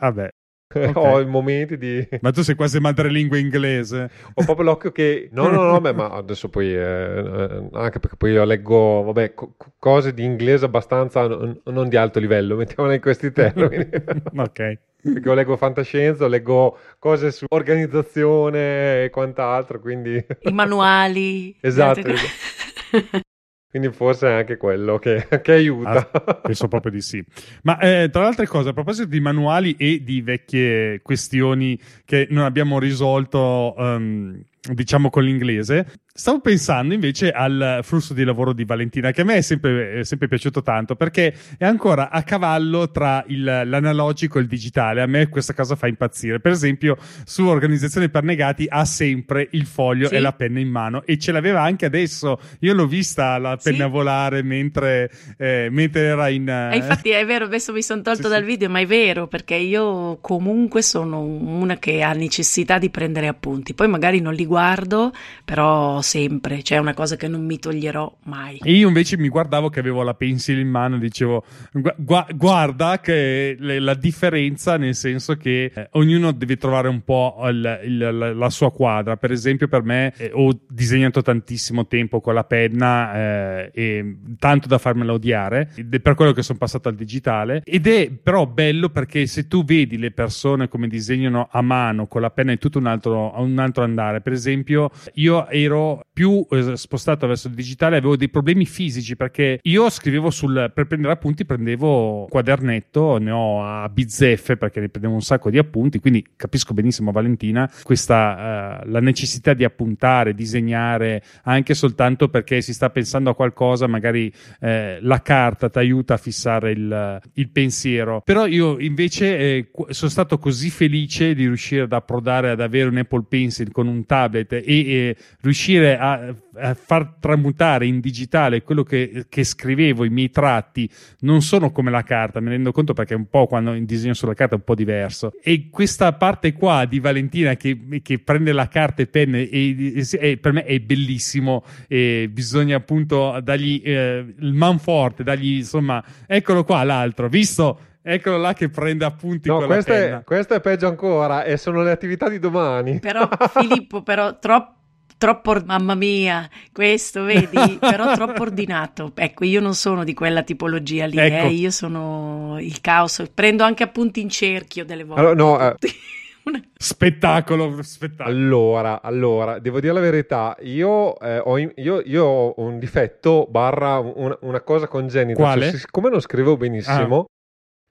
Vabbè, Okay. Ho i momenti di. Ma tu sei quasi madrelingua inglese. Ho proprio l'occhio che. No, no, no, beh, ma adesso poi. Eh, anche perché poi io leggo, vabbè, co- cose di inglese abbastanza n- non di alto livello, mettiamola in questi termini. ok. Perché io leggo fantascienza, leggo cose su organizzazione e quant'altro, quindi. I manuali. esatto. esatto. Quindi forse è anche quello che, che aiuta. Ah, penso proprio di sì. Ma eh, tra le altre cose, a proposito di manuali e di vecchie questioni che non abbiamo risolto um, diciamo con l'inglese. Stavo pensando invece al flusso di lavoro di Valentina, che a me è sempre, è sempre piaciuto tanto perché è ancora a cavallo tra il, l'analogico e il digitale. A me questa cosa fa impazzire. Per esempio, su Organizzazione per Negati ha sempre il foglio sì. e la penna in mano e ce l'aveva anche adesso. Io l'ho vista la penna sì. volare mentre, eh, mentre era in. Eh... infatti è vero, adesso mi sono tolto sì, dal video, ma è vero perché io comunque sono una che ha necessità di prendere appunti. Poi magari non li guardo, però sempre, cioè è una cosa che non mi toglierò mai. E io invece mi guardavo che avevo la pencil in mano e dicevo gu- guarda che la differenza nel senso che eh, ognuno deve trovare un po' il, il, la, la, sua quadra. Per esempio per me eh, ho disegnato tantissimo tempo con la penna eh, e tanto da farmela odiare per quello che sono passato al digitale ed è però bello perché se tu vedi le persone come disegnano a mano con la penna è tutto un altro, un altro andare. Per esempio, io ero più eh, spostato verso il digitale, avevo dei problemi fisici perché io scrivevo sul per prendere appunti, prendevo quadernetto, ne ho a bizzeffe perché ne prendevo un sacco di appunti, quindi capisco benissimo Valentina questa uh, la necessità di appuntare, disegnare anche soltanto perché si sta pensando a qualcosa, magari eh, la carta ti aiuta a fissare il, il pensiero. Però io invece eh, sono stato così felice di riuscire ad approdare ad avere un Apple Pencil con un tablet tablet e, e riuscire a, a, far tramutare in digitale quello che, che, scrivevo, i miei tratti, non sono come la carta, mi rendo conto perché un po' quando disegno sulla carta è un po' diverso. E questa parte qua di Valentina che, che prende la carta e penne e, e, per me è bellissimo e bisogna appunto dargli eh, il man forte, dargli insomma, eccolo qua l'altro, visto? Eccolo là che prende appunti no, con questo è, questo è peggio ancora e sono le attività di domani. Però Filippo, però troppo troppo, mamma mia, questo vedi, però troppo ordinato. Ecco, io non sono di quella tipologia lì, ecco. eh, io sono il caos, prendo anche appunti in cerchio delle volte. Allora, no, eh, Spettacolo, spettacolo. Allora, allora, devo dire la verità, io, eh, ho, in- io- io ho un difetto barra un- una cosa congenita. Quale? Cioè, siccome non scrivo benissimo,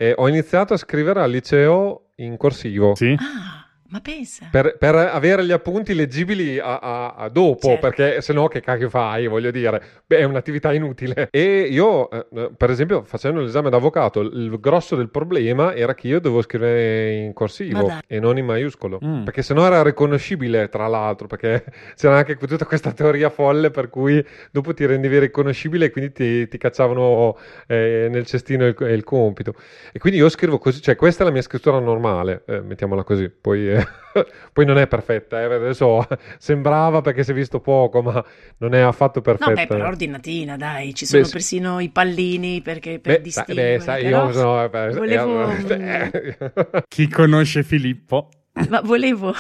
eh, ho iniziato a scrivere al liceo in corsivo. Sì. Ah, ma pensa. Per, per avere gli appunti leggibili a, a- a dopo, Certo. perché se no che cacchio fai, voglio dire, Beh, è un'attività inutile. E io, eh, eh, per esempio, facendo l'esame d'avvocato, il grosso del problema era che io dovevo scrivere in corsivo e non in maiuscolo, Mm. perché sennò era riconoscibile, tra l'altro, perché c'era anche tutta questa teoria folle per cui dopo ti rendevi riconoscibile e quindi ti, ti cacciavano eh, nel cestino il, il compito. E quindi io scrivo così, cioè questa è la mia scrittura normale, eh, mettiamola così, poi, eh, poi non è perfetta, eh, adesso sembrava perché si è visto poco, ma non è affatto No, perfetta. beh, però ordinatina, dai, ci sono Beh, persino i pallini perché, per Beh, distinguere. beh, sai, però io sono... eh, volevo- eh, Chi conosce Filippo? Ma volevo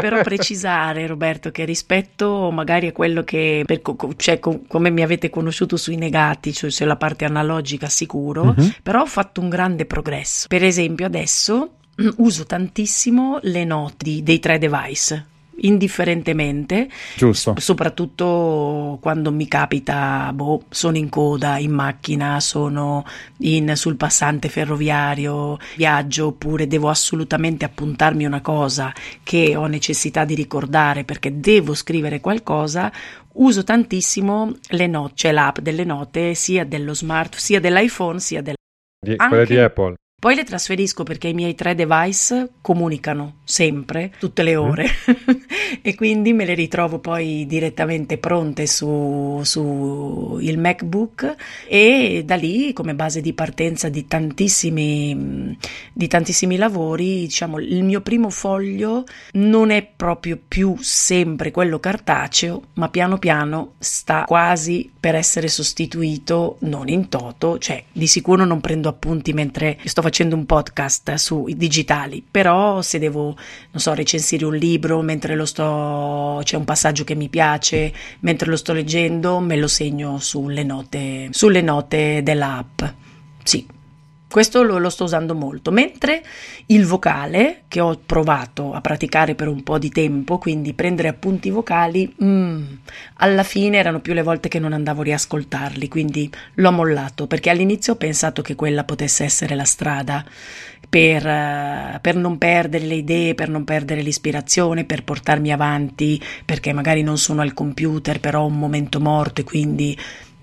però precisare, Roberto, che rispetto magari a quello che, per co- co- cioè, co- come mi avete conosciuto sui negati, cioè sulla parte analogica sicuro, Mhm. però ho fatto un grande progresso. Per esempio, adesso uso tantissimo le note dei tre device. Indifferentemente, Giusto. soprattutto quando mi capita, boh, sono in coda in macchina, sono in- sul passante ferroviario, viaggio oppure devo assolutamente appuntarmi una cosa che ho necessità di ricordare perché devo scrivere qualcosa, uso tantissimo le note, cioè l'app delle note sia dello smart, sia dell'iPhone, sia del... di- Anche- quella di Apple. Poi le trasferisco perché i miei tre device comunicano sempre, tutte le ore, e quindi me le ritrovo poi direttamente pronte su, su il MacBook e da lì come base di partenza di tantissimi, di tantissimi lavori, diciamo, il mio primo foglio non è proprio più sempre quello cartaceo, ma piano piano sta quasi per essere sostituito, non in toto, cioè di sicuro non prendo appunti mentre sto facendo un podcast sui digitali, però se devo, non so, recensire un libro mentre lo sto, c'è un passaggio che mi piace, mentre lo sto leggendo, me lo segno sulle note, sulle note dell'app. Sì. Questo lo, lo sto usando molto, mentre il vocale, che ho provato a praticare per un po' di tempo, quindi prendere appunti vocali, mm, alla fine erano più le volte che non andavo a riascoltarli, quindi l'ho mollato, perché all'inizio ho pensato che quella potesse essere la strada per, eh, per non perdere le idee, per non perdere l'ispirazione, per portarmi avanti, perché magari non sono al computer, però ho un momento morto e quindi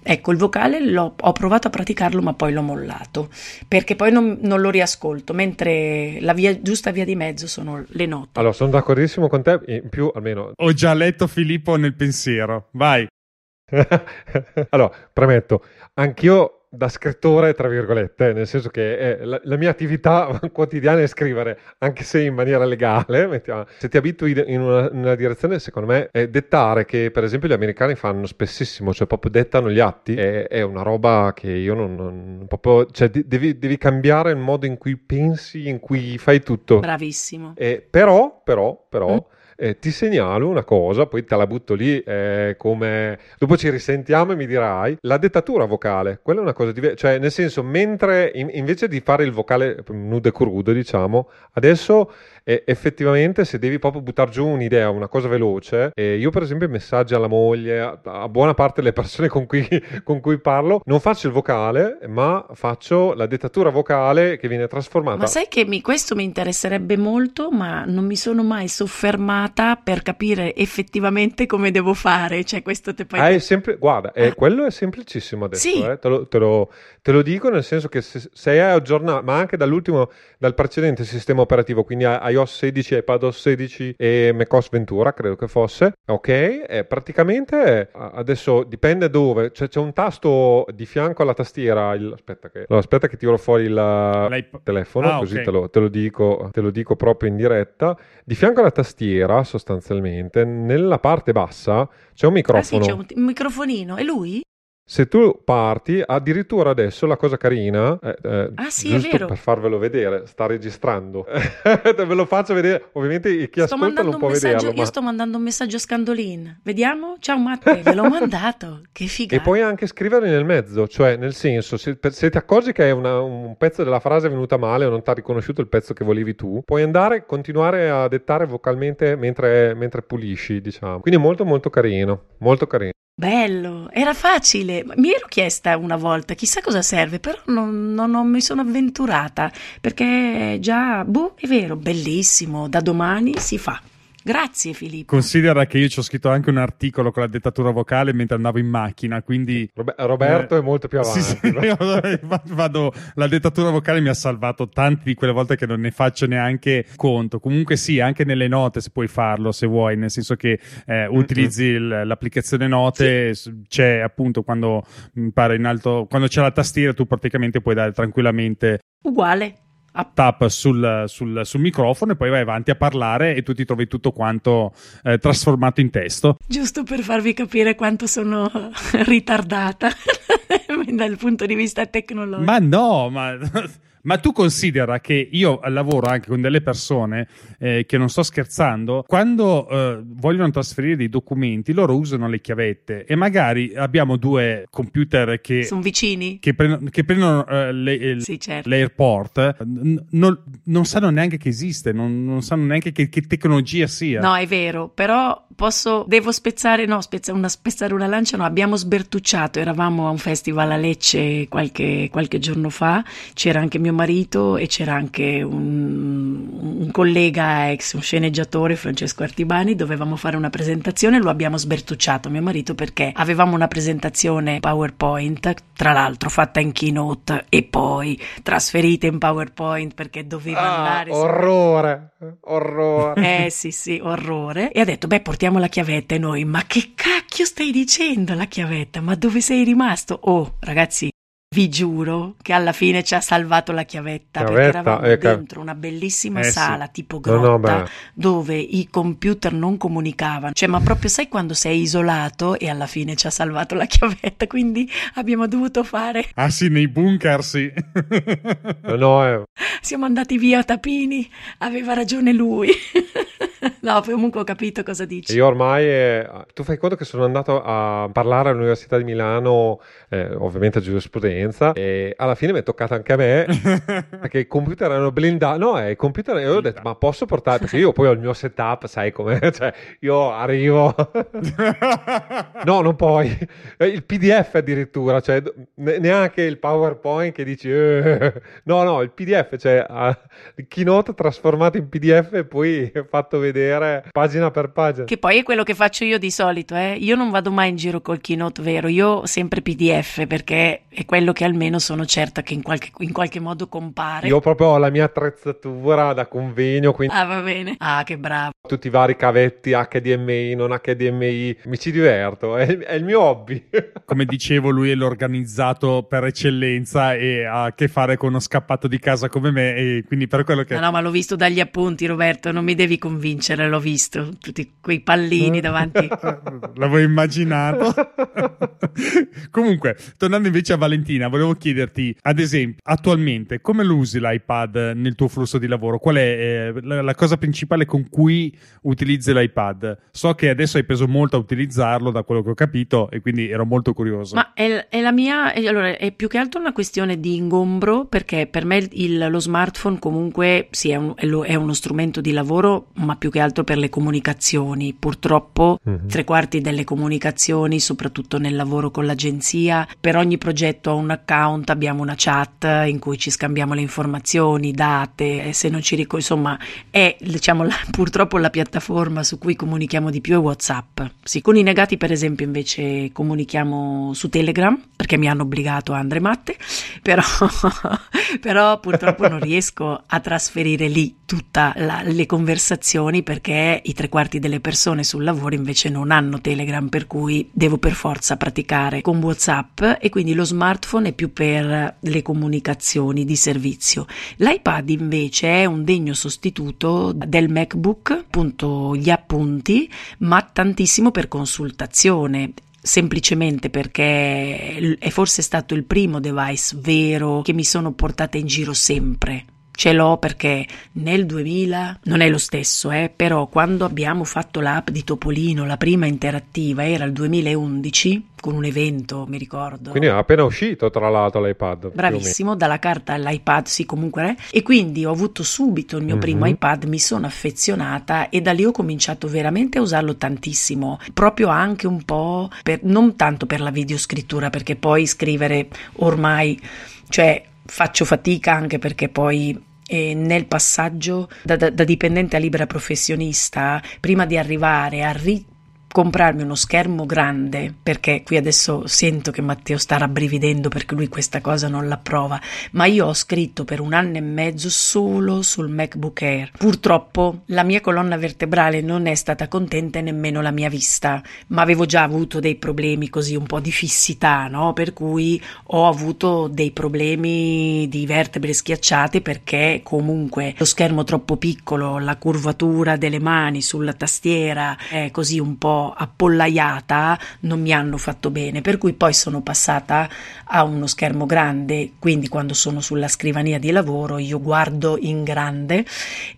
Ecco, il vocale l'ho- ho provato a praticarlo, ma poi l'ho mollato perché poi non, non lo riascolto, mentre la via, giusta via di mezzo sono le note. Allora, sono d'accordissimo con te, in più almeno Ho già letto Filippo nel pensiero. Vai. allora, premetto, anch'io da scrittore, tra virgolette, nel senso che eh, la, la mia attività quotidiana è scrivere, anche se in maniera legale, mettiamo- se ti abitui in una, in una direzione, secondo me, è dettare, che per esempio gli americani fanno spessissimo, cioè proprio dettano gli atti, è, è una roba che io non... non- proprio, cioè di- devi, devi cambiare il modo in cui pensi, in cui fai tutto. Bravissimo. Eh, però, però, però, Mm. Eh, ti segnalo una cosa, poi te la butto lì eh, come... Dopo ci risentiamo e mi dirai, la dettatura vocale, quella è una cosa diversa, cioè nel senso, mentre in- invece di fare il vocale nudo e crudo, diciamo, adesso eh, effettivamente se devi proprio buttare giù un'idea, una cosa veloce, eh, io per esempio i messaggi alla moglie, a, a buona parte delle persone con cui, con cui parlo, non faccio il vocale, ma faccio la dettatura vocale che viene trasformata. Ma sai che mi- questo mi interesserebbe molto, ma non mi sono mai soffermata per capire effettivamente come devo fare. Cioè, questo te poi. Ah, è sempre, guarda, è- Ah. quello è semplicissimo adesso, Sì. eh, te, lo, te lo- te lo dico nel senso che se, è aggiornato, ma anche dall'ultimo, dal precedente sistema operativo, quindi a- iOS 16, iPadOS 16 e macOS Ventura, credo che fosse, ok, eh, praticamente eh, adesso dipende dove, cioè, c'è un tasto di fianco alla tastiera, il- aspetta, che, no, aspetta che tiro fuori il L'iP- telefono, Ah, così ok. te, lo, te lo dico, te lo dico proprio in diretta. Di fianco alla tastiera, sostanzialmente, nella parte bassa c'è un Ah, sì, microfono. c'è un, un microfonino. E lui? Se tu parti, addirittura adesso la cosa carina, eh, eh, Ah, sì, è per farvelo vedere, sta registrando. Ve lo faccio vedere, ovviamente chi Sto ascolta non può messaggio, vederlo. io Ma... sto mandando un messaggio a Scandolin. Vediamo? Ciao Matte, ve l'ho mandato. Che figata. E puoi anche scriverli nel mezzo, cioè nel senso, se, se ti accorgi che è una- un pezzo della frase è venuta male o non ti ha riconosciuto il pezzo che volevi tu, puoi andare, continuare a dettare vocalmente mentre, mentre pulisci, diciamo. Quindi molto molto carino, molto carino. Bello, era facile. Mi ero chiesta una volta, chissà cosa serve, però non, non- non mi sono avventurata perché già, boh, è vero, bellissimo. Da domani si fa. Grazie Filippo. Considera che io ci ho scritto anche un articolo con la dettatura vocale mentre andavo in macchina, quindi... Robe- Roberto Eh, è molto più avanti. Sì, sì, io vado, la dettatura vocale mi ha salvato tante di quelle volte che non ne faccio neanche conto. Comunque sì, anche nelle note se puoi farlo se vuoi, nel senso che eh, utilizzi il- l'applicazione note, s- c'è appunto quando mi pare in alto, quando c'è la tastiera tu praticamente puoi dare tranquillamente Uguale. A tap sul, sul- sul microfono e poi vai avanti a parlare e tu ti trovi tutto quanto eh, trasformato in testo. Giusto per farvi capire quanto sono ritardata dal punto di vista tecnologico. Ma no, ma, ma tu considera che io lavoro anche con delle persone eh, che non sto scherzando, quando eh, vogliono trasferire dei documenti, loro usano le chiavette e magari abbiamo due computer che, Sono vicini? che prendono, che prendono, eh, le- Sì, certo. l'airport, n- non, non sanno neanche che esiste, non, non sanno neanche che, che tecnologia sia. No, è vero, però posso, devo spezzare, no, spezza- una, spezzare una lancia, no, abbiamo sbertucciato, eravamo a un festival a Lecce qualche, qualche giorno fa, c'era anche mio marito e c'era anche un, un collega ex, un sceneggiatore, Francesco Artibani, dovevamo fare una presentazione, lo abbiamo sbertucciato, mio marito, perché avevamo una presentazione PowerPoint, tra l'altro fatta in keynote e poi trasferita in PowerPoint perché doveva Ah, andare... su- orrore, orrore. eh sì sì, orrore. E ha detto, beh, portiamo la chiavetta e noi, ma che cacchio stai dicendo la chiavetta? Ma dove sei rimasto? Oh, ragazzi, vi giuro che alla fine ci ha salvato la chiavetta, perché Chiavetta, eravamo eh, ca- dentro una bellissima Eh, sì. sala tipo No, no, grotta beh. dove i computer non comunicavano. Cioè, ma proprio sai quando sei isolato e alla fine ci ha salvato la chiavetta, quindi abbiamo dovuto fare Ah sì, nei bunker sì. No, no, eh, siamo andati via a Tapini, aveva ragione lui. no, comunque ho capito cosa dici. Io ormai, eh, tu fai conto che sono andato a parlare all'Università di Milano, eh, ovviamente a giurisprudenza, e alla fine mi è toccata anche a me, perché i computer erano blindati. No, eh, i computer, e io ho detto, ma posso portare, perché io poi ho il mio setup, sai com'è, cioè io arrivo... No, non puoi. Eh, Il PDF addirittura, cioè ne- neanche il PowerPoint che dici... eh. No, no, il PDF, cioè ah, il keynote trasformato in PDF e poi fatto vedere pagina per pagina. Che poi è quello che faccio io di solito, eh. Io non vado mai in giro col keynote vero, io ho sempre PDF perché è quello che almeno sono certa che in qualche, in qualche modo compare. Io proprio ho la mia attrezzatura da convegno, quindi Ah, va bene. Ah, che bravo. tutti i vari cavetti HDMI, non HDMI, mi ci diverto, è, è il mio hobby. Come dicevo, lui è l'organizzato per eccellenza e ha a che fare con uno scappato di casa come me e quindi per quello che... No, no, ma l'ho visto dagli appunti, Roberto, non mi devi convincere, l'ho visto. Tutti quei pallini davanti. L'avevo immaginato. Comunque, tornando invece a Valentina, volevo chiederti, ad esempio, attualmente come lo usi l'iPad nel tuo flusso di lavoro? Qual è eh, la, la cosa principale con cui utilizzi l'iPad? So che adesso hai preso molto a utilizzarlo, da quello che ho capito, e quindi ero molto curioso. Ma è, è la mia, è- allora, è più che altro una questione di ingombro perché per me il- lo smartphone comunque sì, è, un- è lo- è uno strumento di lavoro, ma più che altro per le comunicazioni. Purtroppo Mhm. tre quarti delle comunicazioni, soprattutto nel lavoro con l'agenzia, per ogni progetto ho un account, abbiamo una chat in cui ci scambiamo le informazioni, date, se non ci ricordo, insomma, è diciamo la- purtroppo la piattaforma su cui comunichiamo di più è WhatsApp. Sì, con i negati per esempio invece comunichiamo su Telegram perché mi hanno obbligato a Andre Matte, però, però purtroppo non riesco a trasferire lì tutte le conversazioni perché i tre quarti delle persone sul lavoro invece non hanno Telegram per cui devo per forza praticare con WhatsApp e quindi lo smartphone è più per le comunicazioni di servizio. L'iPad invece è un degno sostituto del MacBook, appunto gli appunti, ma tantissimo per consultazione. semplicemente perché è forse stato il primo device vero che mi sono portata in giro sempre. Ce l'ho perché nel 2000 non è lo stesso, eh, però quando abbiamo fatto l'app di Topolino, la prima interattiva, era il 2011 con un evento, mi ricordo. Quindi è appena uscito tra l'altro l'iPad. Bravissimo, dalla carta all'iPad, sì, comunque è. E quindi ho avuto subito il mio mm-hmm. primo iPad, mi sono affezionata e da lì ho cominciato veramente a usarlo tantissimo, proprio anche un po' per, non tanto per la videoscrittura, perché poi scrivere ormai, cioè faccio fatica anche perché poi e nel passaggio da, da, da, dipendente a libera professionista, prima di arrivare a ri- comprarmi uno schermo grande, perché qui adesso sento che Matteo sta rabbrividendo perché lui questa cosa non l'approva, ma io ho scritto per un anno e mezzo solo sul MacBook Air. Purtroppo la mia colonna vertebrale non è stata contenta e nemmeno la mia vista, ma avevo già avuto dei problemi così un po' di fissità, no? Per cui ho avuto dei problemi di vertebre schiacciate perché comunque lo schermo troppo piccolo, la curvatura delle mani sulla tastiera è così un po' appollaiata non mi hanno fatto bene, per cui poi sono passata a uno schermo grande, quindi quando sono sulla scrivania di lavoro io guardo in grande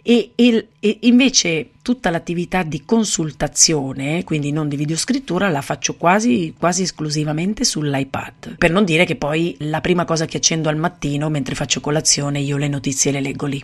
e, e, e invece tutta l'attività di consultazione, quindi non di videoscrittura, la faccio quasi, quasi esclusivamente sull'iPad. Per non dire che poi la prima cosa che accendo al mattino mentre faccio colazione io le notizie le leggo lì.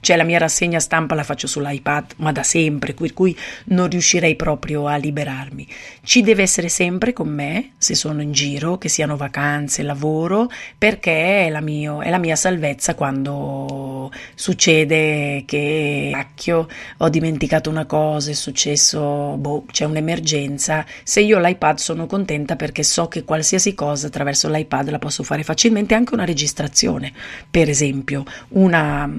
Cioè la mia rassegna stampa la faccio sull'iPad, ma da sempre, per cui non riuscirei proprio a liberarmi. Ci deve essere sempre con me, se sono in giro, che siano vacanze, lavoro, perché è la, mio, è la mia salvezza quando succede che, cacchio, ho dimenticato una cosa, è successo, boh, c'è un'emergenza. Se io ho l'iPad sono contenta perché so che qualsiasi cosa attraverso l'iPad la posso fare facilmente, anche una registrazione, per esempio, una,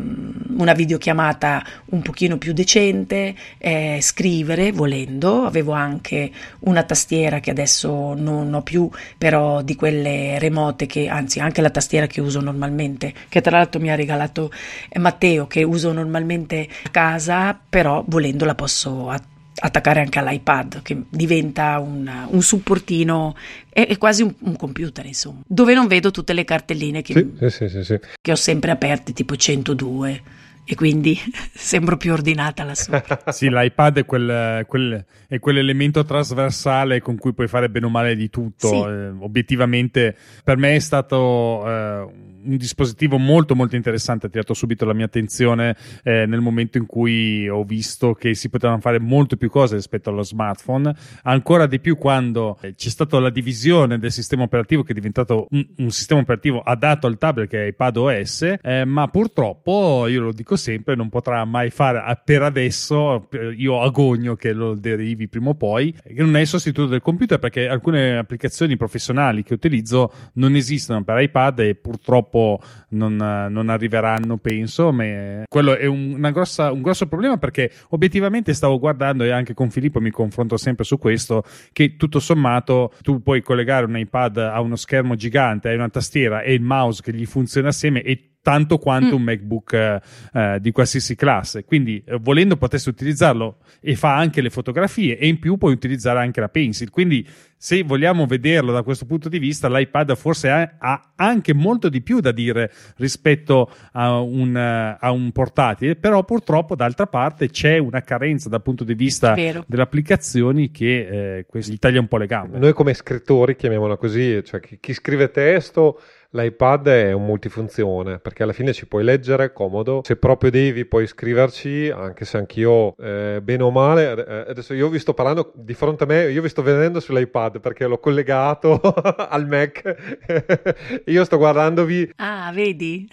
una videochiamata un pochino più decente, eh, scrivere volendo, avevo anche una tastiera che adesso non ho più, però di quelle remote che anzi anche la tastiera che uso normalmente, che tra l'altro mi ha regalato Matteo che uso normalmente a casa, però volendo la posso attivare attaccare anche all'iPad che diventa un, un supportino è, è quasi un, un, computer insomma dove non vedo tutte le cartelline che, sì, sì, sì, che ho sempre aperte tipo 102 e quindi sembro più ordinata la sua. sì, l'iPad è, quel, quel, è, quell'elemento trasversale con cui puoi fare bene o male di tutto. Sì. Eh, obiettivamente, per me è stato eh, un dispositivo molto molto interessante, ha tirato subito la mia attenzione eh, nel momento in cui ho visto che si potevano fare molto più cose rispetto allo smartphone, ancora di più quando eh, c'è stata la divisione del sistema operativo che è diventato un, un sistema operativo adatto al tablet che è iPad OS, eh, ma purtroppo io lo dico sempre, non potrà mai fare per adesso, io agogno che lo derivi prima o poi, che non è il sostituto del computer perché alcune applicazioni professionali che utilizzo non esistono per iPad e purtroppo dopo non, non arriveranno, penso. Ma quello è un, grossa, un grosso problema perché obiettivamente stavo guardando e anche con Filippo mi confronto sempre su questo, che tutto sommato tu puoi collegare un iPad a uno schermo gigante, hai una tastiera e il mouse che gli funziona assieme e tanto quanto mm. un MacBook eh, eh, di qualsiasi classe. Quindi, eh, volendo, potresti utilizzarlo e fa anche le fotografie e in più puoi utilizzare anche la Pencil. Quindi, se vogliamo vederlo da questo punto di vista, l'iPad forse ha, ha anche molto di più da dire rispetto a un, uh, a un, portatile, però purtroppo d'altra parte c'è una carenza dal punto di vista delle applicazioni che eh, gli taglia un po' le gambe. Noi come scrittori, chiamiamola così, cioè chi, chi scrive testo L'iPad è un multifunzione perché alla fine ci puoi leggere, comodo. Se proprio devi puoi scriverci, anche se anch'io, eh, bene o male, eh, adesso io vi sto parlando di fronte a me, io vi sto vedendo sull'iPad perché l'ho collegato al Mac. io sto guardandovi. Ah, vedi?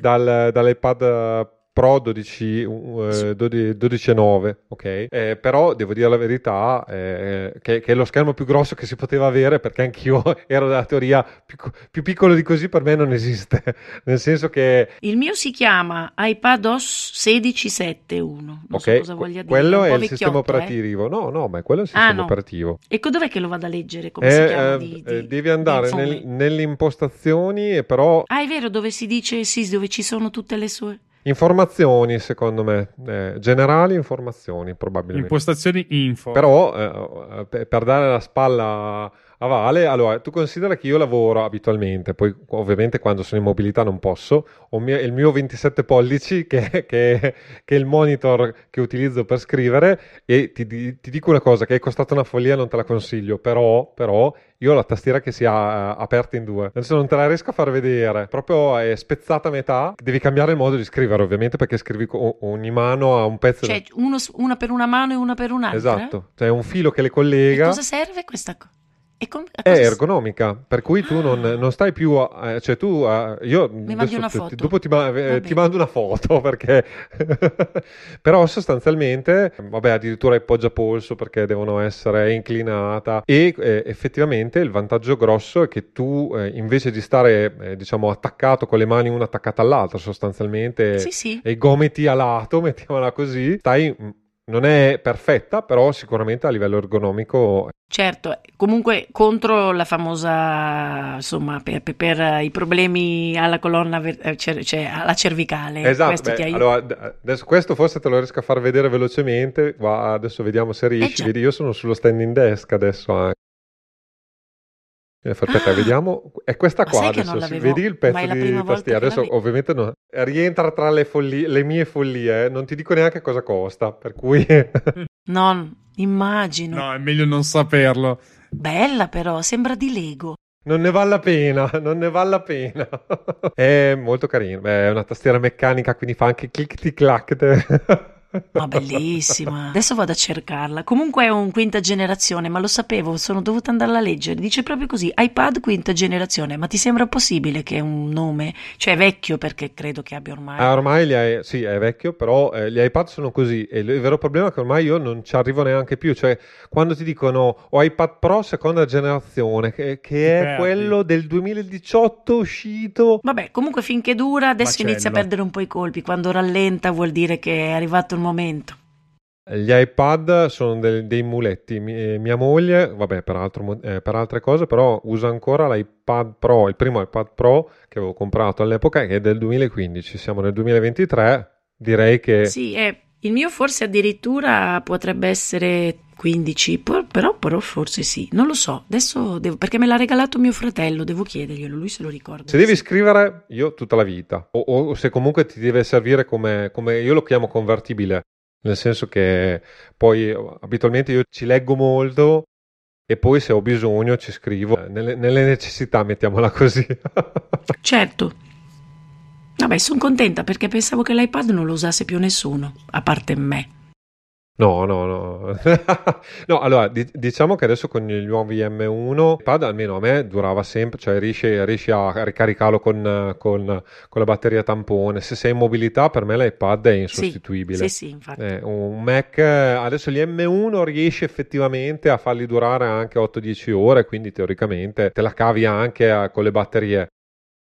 dal, dall'iPad Pro 12, uh, 12, 9, ok? Eh, però devo dire la verità eh, che, che, è lo schermo più grosso che si poteva avere perché anch'io ero della teoria più, più, piccolo di così per me non esiste, nel senso che... Il mio si chiama iPadOS 1671, non okay. so cosa voglia dire. Quello è, è il sistema eh. operativo, eh? no, no, ma quello è il ah, sistema ah, no. operativo. E dov'è che lo vado a leggere? Come si chiama? Eh, di, di, devi andare nel, nelle impostazioni e però... Ah, è vero, dove si dice, sì, dove ci sono tutte le sue... Informazioni, secondo me, eh, generali informazioni probabilmente. Impostazioni info. Però eh, per dare la spalla a Vale. Allora, tu considera che io lavoro abitualmente, poi ovviamente quando sono in mobilità non posso, ho il mio 27 pollici che, che, che, è il monitor che utilizzo per scrivere e ti, ti, dico una cosa che è costata una follia, non te la consiglio, però, però io ho la tastiera che si è aperta in due. Adesso non te la riesco a far vedere, proprio è spezzata a metà. Devi cambiare il modo di scrivere, ovviamente, perché scrivi ogni mano a un pezzo. Cioè, uno, una per una mano e una per un'altra. Esatto, cioè un filo che le collega. E cosa serve questa cosa? Com- è ergonomica, per cui tu non, ah. non stai più, a, cioè tu, a, io Mi mandi una foto. Ti, dopo ti, eh, ti, mando una foto perché, però sostanzialmente, vabbè addirittura è poggiapolso perché devono essere inclinata e eh, effettivamente il vantaggio grosso è che tu eh, invece di stare eh, diciamo attaccato con le mani una attaccata all'altra sostanzialmente sì, sì. e i gomiti a lato, mettiamola così, stai non è perfetta, però sicuramente a livello ergonomico. Certo, comunque contro la famosa, insomma, per, per, i problemi alla colonna, eh, cioè alla cervicale. Esatto, beh, allora, adesso questo forse te lo riesco a far vedere velocemente, adesso vediamo se riesci. Eh, Vedi, io sono sullo standing desk adesso anche. Aspetta, ah, vediamo. È questa qua adesso. Vedi il pezzo di tastiera. Adesso, ovviamente, no, rientra tra le, follie, le mie follie. Non ti dico neanche cosa costa. Per cui, no, immagino. No, è meglio non saperlo. Bella, però, sembra di Lego. Non ne vale la pena, non ne vale la pena. è molto carino. Beh, è una tastiera meccanica, quindi fa anche click clack. Ma bellissima. Adesso vado a cercarla. Comunque è un quinta generazione, ma lo sapevo, sono dovuta andarla a leggere. Dice proprio così: iPad quinta generazione. Ma ti sembra possibile che è un nome? Cioè è vecchio perché credo che abbia ormai. Ah, ormai hai, sì, è vecchio, però eh, gli iPad sono così. E il, il, vero problema è che ormai io non ci arrivo neanche più. Cioè, quando ti dicono ho iPad Pro seconda generazione, che, che è Perdi. quello del 2018 uscito. Vabbè, comunque finché dura, adesso Macello. inizia a perdere un po' i colpi. Quando rallenta vuol dire che è arrivato il momento. Gli iPad sono dei, dei muletti. Eh, mia moglie, vabbè, per, altro, eh, per, altre cose, però usa ancora l'iPad Pro, il primo iPad Pro che avevo comprato all'epoca, che è del 2015. Siamo nel 2023. Direi che. Sì, è, il mio forse addirittura potrebbe essere 15, però, però, forse sì, non lo so. Adesso devo, perché me l'ha regalato mio fratello, devo chiederglielo, lui se lo ricorda. Se devi scrivere, io tutta la vita, o, o se comunque ti deve servire come, come io lo chiamo convertibile nel senso che poi abitualmente io ci leggo molto e poi se ho bisogno ci scrivo nelle, nelle necessità, mettiamola così. certo. Vabbè, sono contenta perché pensavo che l'iPad non lo usasse più nessuno, a parte me. No, no, no. no, allora, di- diciamo che adesso con gli nuovi M1, l'iPad almeno a me durava sempre, cioè riesci, riesci a ricaricarlo con, con, con, la batteria tampone. Se sei in mobilità, per me l'iPad è insostituibile. Sì, sì, sì infatti. Eh, un Mac, adesso gli M1 riesci effettivamente a farli durare anche 8-10 ore, quindi teoricamente te la cavi anche a, con le batterie.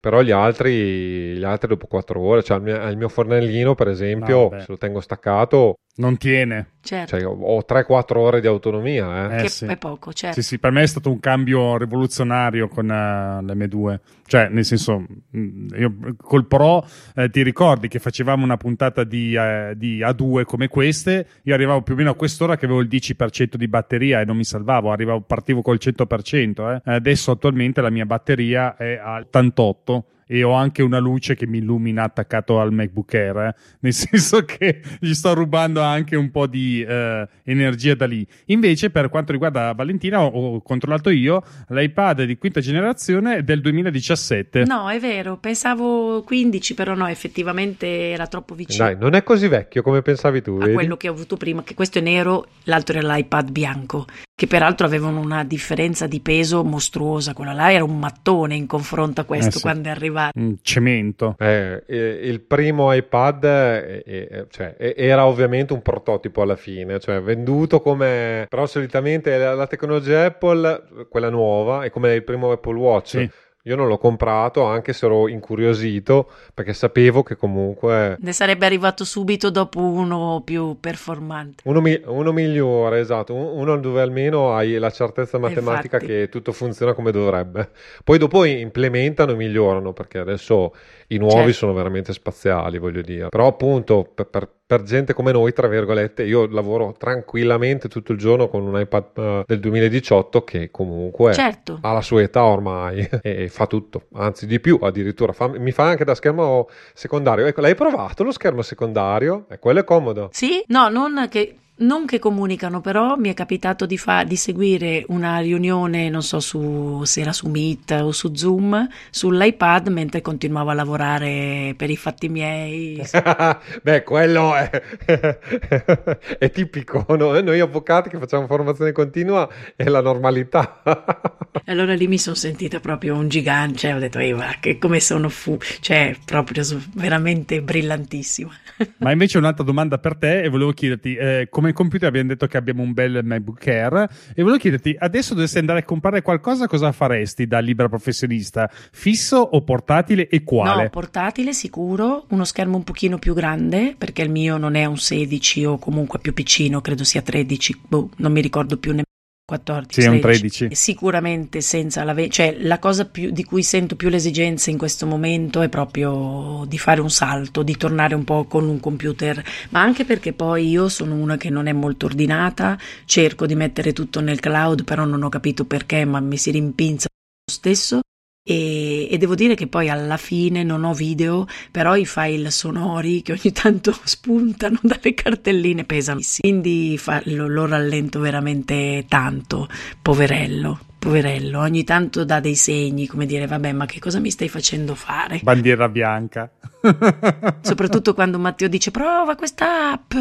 Però gli altri, gli altri dopo 4 ore, cioè il mio, il mio fornellino per esempio, no, se lo tengo staccato, non tiene. Certo. Cioè, ho 3-4 ore di autonomia. Eh. Eh, che sì. è poco, certo. Sì, sì, per me è stato un cambio rivoluzionario con uh, l'M2. Cioè, nel senso, io col Pro eh, ti ricordi che facevamo una puntata di, eh, di, A2 come queste? Io arrivavo più o meno a quest'ora che avevo il 10% di batteria e non mi salvavo, arrivavo, partivo col 100%. Eh. Adesso attualmente la mia batteria è al 88 e ho anche una luce che mi illumina attaccato al MacBook Air, eh? nel senso che gli sto rubando anche un po' di eh, energia da lì. Invece, per quanto riguarda Valentina, ho, ho, controllato io l'iPad di quinta generazione del 2017. No, è vero, pensavo 15, però no, effettivamente era troppo vicino. Dai, non è così vecchio come pensavi tu. A vedi? quello che ho avuto prima, che questo è nero, l'altro era l'iPad bianco che peraltro avevano una differenza di peso mostruosa. Quello là era un mattone in confronto a questo eh sì. quando è arrivato. Un cemento. Eh, il primo iPad eh, eh, cioè, era ovviamente un prototipo alla fine, cioè venduto come... però solitamente la, la tecnologia Apple, quella nuova, è come il primo Apple Watch. Sì io non l'ho comprato anche se ero incuriosito perché sapevo che comunque... Ne sarebbe arrivato subito dopo uno più performante. Uno, mi- uno migliore, esatto, uno dove almeno hai la certezza matematica Infatti. che tutto funziona come dovrebbe. Poi dopo implementano e migliorano perché adesso i nuovi Certo. sono veramente spaziali, voglio dire. Però appunto per, per- per gente come noi, tra virgolette, io lavoro tranquillamente tutto il giorno con un iPad eh, del 2018 che comunque Certo. ha la sua età ormai e fa tutto, anzi di più addirittura, fa- mi fa anche da schermo secondario. Ecco, l'hai provato lo schermo secondario? E quello è comodo. Sì, no, non che, non che comunicano, però mi è capitato di, fa- di seguire una riunione, non so su, se era su Meet o su Zoom, sull'iPad mentre continuavo a lavorare per i fatti miei. Beh, quello è, è tipico, no? Noi avvocati che facciamo formazione continua è la normalità. Allora lì mi sono sentita proprio un gigante, cioè ho detto, "Ehi, va, che come sono fu, cioè proprio veramente brillantissima. Ma invece un'altra domanda per te e volevo chiederti, eh, come computer abbiamo detto che abbiamo un bel MacBook Air e volevo chiederti, adesso dovessi andare a comprare qualcosa, cosa faresti da libera professionista? Fisso o portatile e quale? No, portatile sicuro, uno schermo un pochino più grande, perché il mio non è un 16 o comunque più piccino, credo sia 13, boh, non mi ricordo più nemmeno 14. Sì, è un 16. 13. Sicuramente senza la ve- cioè la cosa più, di cui sento più l'esigenza in questo momento è proprio di fare un salto, di tornare un po' con un computer, ma anche perché poi io sono una che non è molto ordinata, cerco di mettere tutto nel cloud, però non ho capito perché, ma mi si rimpinza lo stesso. E, e devo dire che poi alla fine non ho video, però i file sonori che ogni tanto spuntano dalle cartelline pesano. Quindi fa- lo, lo rallento veramente tanto, poverello, poverello. Ogni tanto dà dei segni, come dire, vabbè, ma che cosa mi stai facendo fare? Bandiera bianca. Soprattutto quando Matteo dice prova questa app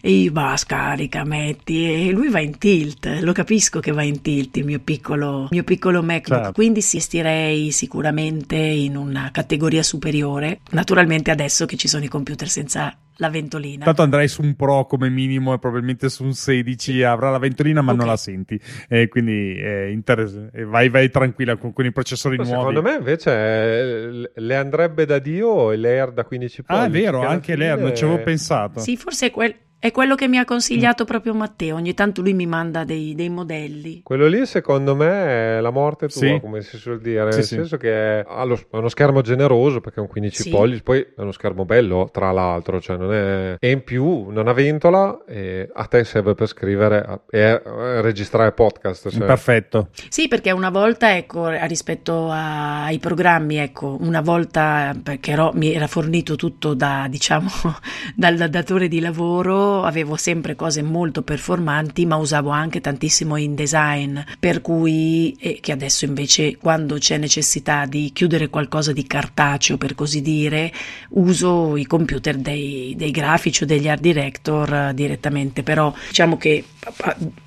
e io bah, scarica, metti e lui va in tilt, lo capisco che va in tilt il mio piccolo, mio piccolo MacBook, Certo. quindi si stirei sicuramente in una categoria superiore, naturalmente adesso che ci sono i computer senza la ventolina. Tanto andrai su un Pro come minimo e probabilmente su un 16 avrà la ventolina ma non Ok. la senti. E quindi è inter- e vai, vai tranquilla con, con i processori nuovi. Secondo me invece eh, le andrebbe da Dio e l'Air da 15 pollici. Ah, è vero, anche l'Air, non ci avevo pensato. Sì, forse è, quel- è quello che mi ha consigliato proprio Matteo, ogni tanto lui mi manda dei, dei modelli. Quello lì secondo me è la morte tua, Sì. come si suol dire, Sì, nel sì. senso che ha lo- è uno schermo generoso perché è un 15 Sì. pollici, poi è uno schermo bello tra l'altro, cioè non è... e in più non ha ventola e a te serve per scrivere e registrare podcast. cioè. Perfetto. Sì, perché una volta, ecco, rispetto a- ai programmi, ecco, una volta perché ero- mi era fornito tutto da, diciamo, dal datore di lavoro, avevo sempre cose molto performanti, ma usavo anche tantissimo InDesign, per cui, e che adesso invece quando c'è necessità di chiudere qualcosa di cartaceo, per così dire, uso i computer dei, dei grafici o degli art director eh, direttamente, però diciamo che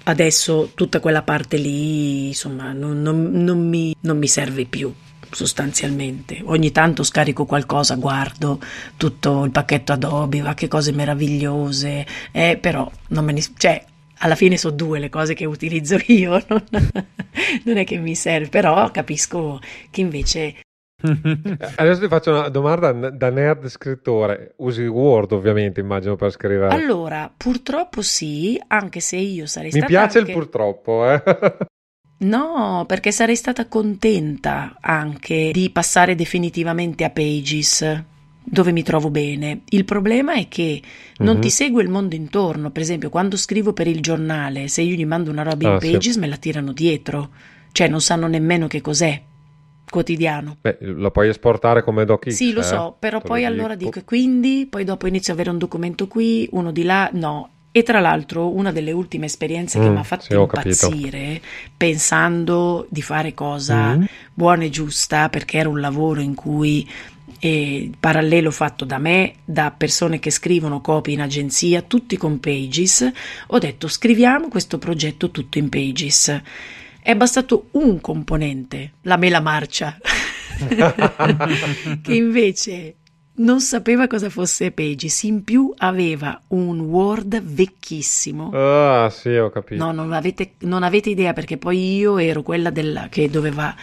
adesso tutta quella parte lì, insomma, non, non- non mi, non mi serve più. Sostanzialmente, ogni tanto scarico qualcosa, guardo tutto il pacchetto Adobe, va che cose meravigliose, eh, però non me ne, cioè, alla fine sono due le cose che utilizzo io, non, non è che mi serve, però capisco che invece Adesso ti faccio una domanda da nerd scrittore, usi Word ovviamente immagino per scrivere. Allora, purtroppo sì, anche se io sarei Mi stata piace anche... il purtroppo, eh. No, perché sarei stata contenta anche di passare definitivamente a Pages, dove mi trovo bene. Il problema è che non Mhm. ti segue il mondo intorno. Per esempio, quando scrivo per il giornale, se io gli mando una roba in Ah, sì. Pages, me la tirano dietro. Cioè, non sanno nemmeno che cos'è quotidiano. Beh, lo puoi esportare come docx. Sì, lo eh. so, però Te poi lo allora dico e quindi, poi dopo inizio ad avere un documento qui, uno di là, no. E tra l'altro una delle ultime esperienze che Mm, mi ha fatto sì, capito. impazzire, pensando di fare cosa Mm. buona e giusta, perché era un lavoro in cui eh, parallelo fatto da me, da persone che scrivono copie in agenzia, tutti con Pages, ho detto scriviamo questo progetto tutto in Pages. È bastato un componente, la mela marcia, che invece non sapeva cosa fosse Pages, in più aveva un Word vecchissimo. Ah, sì, ho capito. No, non avete, non avete idea perché poi io ero quella della, che doveva,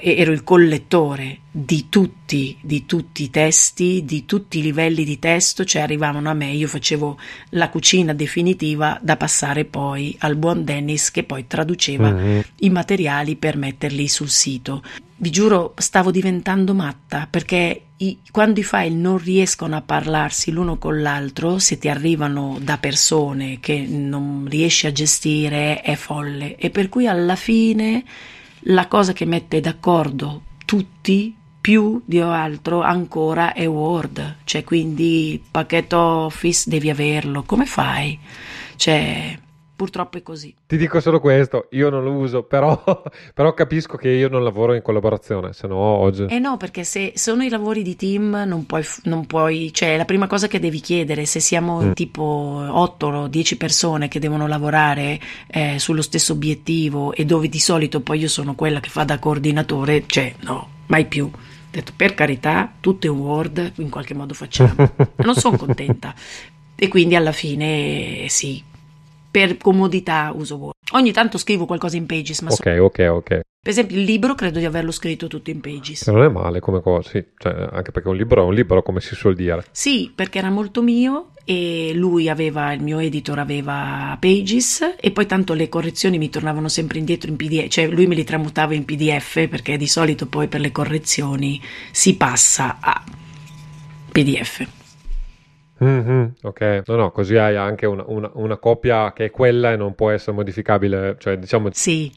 ero il collettore di tutti, di tutti i testi, di tutti i livelli di testo, cioè arrivavano a me, io facevo la cucina definitiva da passare poi al buon Dennis che poi traduceva Mhm. i materiali per metterli sul sito. Vi giuro, stavo diventando matta perché i, quando i file non riescono a parlarsi l'uno con l'altro, se ti arrivano da persone che non riesci a gestire, è folle. E per cui alla fine la cosa che mette d'accordo tutti più di altro ancora è Word, cioè quindi pacchetto Office devi averlo, come fai? Cioè, purtroppo è così. Ti dico solo questo, io non lo uso, però, però capisco che io non lavoro in collaborazione, se no oggi... Eh no, perché se sono i lavori di team non puoi, non puoi cioè la prima cosa che devi chiedere, se siamo mm. tipo 8 o 10 persone che devono lavorare eh, sullo stesso obiettivo e dove di solito poi io sono quella che fa da coordinatore, cioè no, mai più detto per carità, tutto in Word, in qualche modo facciamo. non sono contenta. E quindi alla fine sì, per comodità uso Word. Ogni tanto scrivo qualcosa in Pages, ma Ok, so... ok, ok. Per esempio il libro credo di averlo scritto tutto in Pages. Non è male come cosa, sì. Cioè, anche perché un libro è un libro, come si suol dire. Sì, perché era molto mio e lui aveva, il mio editor aveva Pages e poi tanto le correzioni mi tornavano sempre indietro in PDF, cioè lui me li tramutava in PDF perché di solito poi per le correzioni si passa a PDF. Mm-hmm, ok, no, no, così hai anche una, una, una, copia che è quella e non può essere modificabile, cioè diciamo... Sì,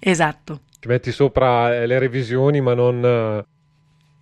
esatto. Ti metti sopra le revisioni ma non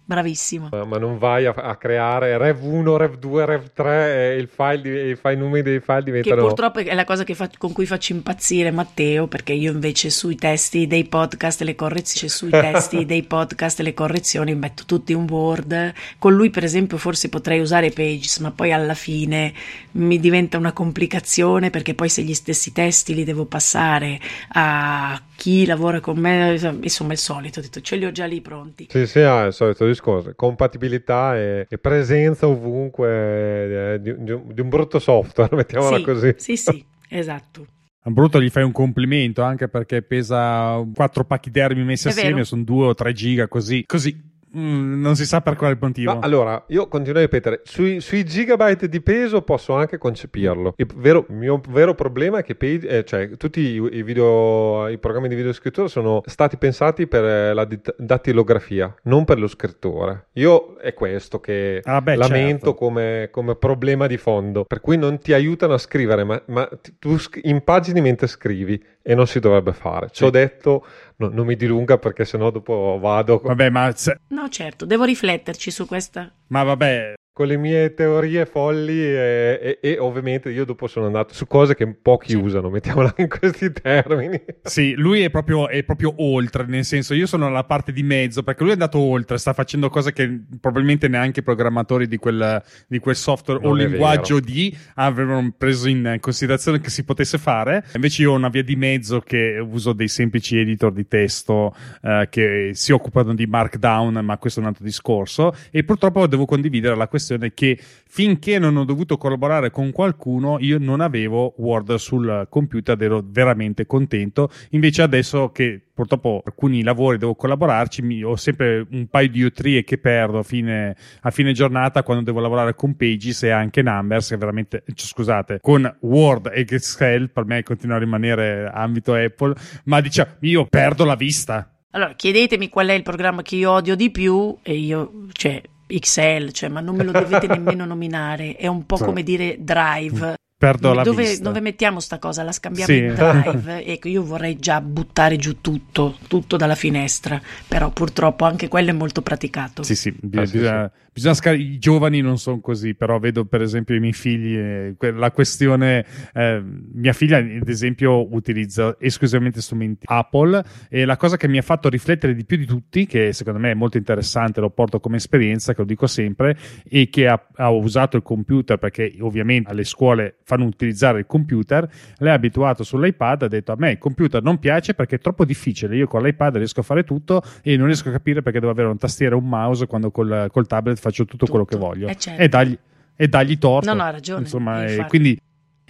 Bravissimo. Ma, ma non vai a, a, creare Rev 1, Rev 2, Rev 3 e il file, i, file, i numeri dei file diventano... Che purtroppo è la cosa fa, con cui faccio impazzire Matteo, perché io invece sui testi dei podcast e le correzioni, sui testi dei podcast e le correzioni metto tutti in Word. Con lui per esempio forse potrei usare Pages, ma poi alla fine mi diventa una complicazione perché poi se gli stessi testi li devo passare a chi lavora con me, insomma il solito, ho detto ce li ho già lì pronti. Sì, sì, è il solito discorso, compatibilità e, e presenza ovunque eh, di, di, di, un brutto software, mettiamola sì, così. Sì, sì, esatto. A Brutto gli fai un complimento anche perché pesa quattro pacchi dermi messi assieme, sono due o tre giga così. Così Mm, non si sa per quale motivo. Ma allora, io continuo a ripetere, sui, sui, gigabyte di peso posso anche concepirlo. Il vero, mio vero problema è che page, eh, cioè, tutti i, i, video, i programmi di videoscrittura sono stati pensati per eh, la dit- dattilografia, non per lo scrittore. Io è questo che ah beh, lamento certo. come, come, problema di fondo, per cui non ti aiutano a scrivere, ma, ma tu impagini mentre scrivi e non si dovrebbe fare. Ci ho detto no, non mi dilunga perché sennò dopo vado. Vabbè, ma. Se... No, certo, devo rifletterci su questa. Ma vabbè, con le mie teorie folli e, e, e, ovviamente io dopo sono andato su cose che pochi sì. usano, mettiamola in questi termini. Sì, lui è proprio, è proprio, oltre, nel senso io sono alla parte di mezzo perché lui è andato oltre, sta facendo cose che probabilmente neanche i programmatori di quel, di quel software non o linguaggio di avevano preso in considerazione che si potesse fare. Invece io ho una via di mezzo che uso dei semplici editor di testo eh, che si occupano di Markdown, ma questo è un altro discorso e purtroppo devo condividere la questione sensazione che finché non ho dovuto collaborare con qualcuno io non avevo Word sul computer ed ero veramente contento. Invece adesso che purtroppo alcuni lavori devo collaborarci, ho sempre un paio di utrie che perdo a fine, a fine, giornata quando devo lavorare con Pages e anche Numbers, che veramente, scusate, con Word e Excel per me continua a rimanere ambito Apple, ma diciamo io perdo la vista. Allora, chiedetemi qual è il programma che io odio di più e io, cioè, Excel, cioè, ma non me lo dovete nemmeno nominare, è un po' come dire Drive. Perdo la dove, vista. dove mettiamo sta cosa? La scambiamo sì. in drive? ecco, io vorrei già buttare giù tutto, tutto dalla finestra, però purtroppo anche quello è molto praticato. Sì, sì, ah, bisogna, sì, bisogna scar- i giovani non sono così, però vedo per esempio i miei figli, eh, la questione, eh, mia figlia ad esempio utilizza esclusivamente strumenti Apple e la cosa che mi ha fatto riflettere di più di tutti, che secondo me è molto interessante, lo porto come esperienza, che lo dico sempre, e che ha, ha usato il computer perché ovviamente alle scuole fanno utilizzare il computer, lei è abituato sull'iPad, ha detto a me il computer non piace perché è troppo difficile, io con l'iPad riesco a fare tutto e non riesco a capire perché devo avere un tastiere e un mouse quando col, col tablet faccio tutto, tutto. quello che voglio. Eh certo. e, dagli, e dagli torto. No, no, ha ragione. Insomma, e quindi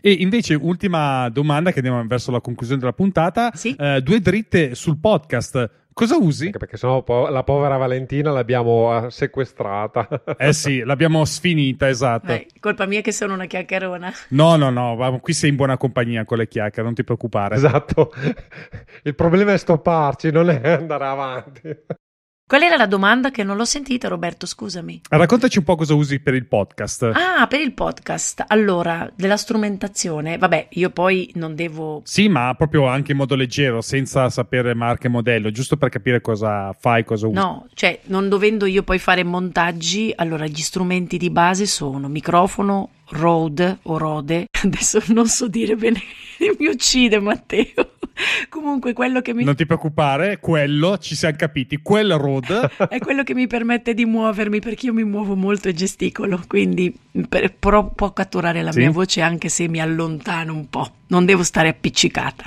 e invece, ultima domanda, che andiamo verso la conclusione della puntata. Sì? Eh, due dritte sul podcast. Cosa usi? Anche perché sennò po- la povera Valentina l'abbiamo eh, sequestrata. eh sì, l'abbiamo sfinita, esatto. Eh, colpa mia che sono una chiacchierona. No, no, no, qui sei in buona compagnia con le chiacchiere, non ti preoccupare. Esatto. Il problema è stopparci, non è andare avanti. Qual era la domanda che non l'ho sentita, Roberto? Scusami. Raccontaci un po' cosa usi per il podcast. Ah, per il podcast. Allora, della strumentazione. Vabbè, io poi non devo. Sì, ma proprio anche in modo leggero, senza sapere marca e modello, giusto per capire cosa fai, cosa usi. No, cioè, non dovendo io poi fare montaggi, allora gli strumenti di base sono microfono, Rode o Rode. Adesso non so dire bene, mi uccide Matteo. Comunque quello che mi... Non ti preoccupare, quello, ci siamo capiti, quel road... è quello che mi permette di muovermi perché io mi muovo molto e gesticolo, quindi per, può, può catturare la sì? mia voce anche se mi allontano un po', non devo stare appiccicata.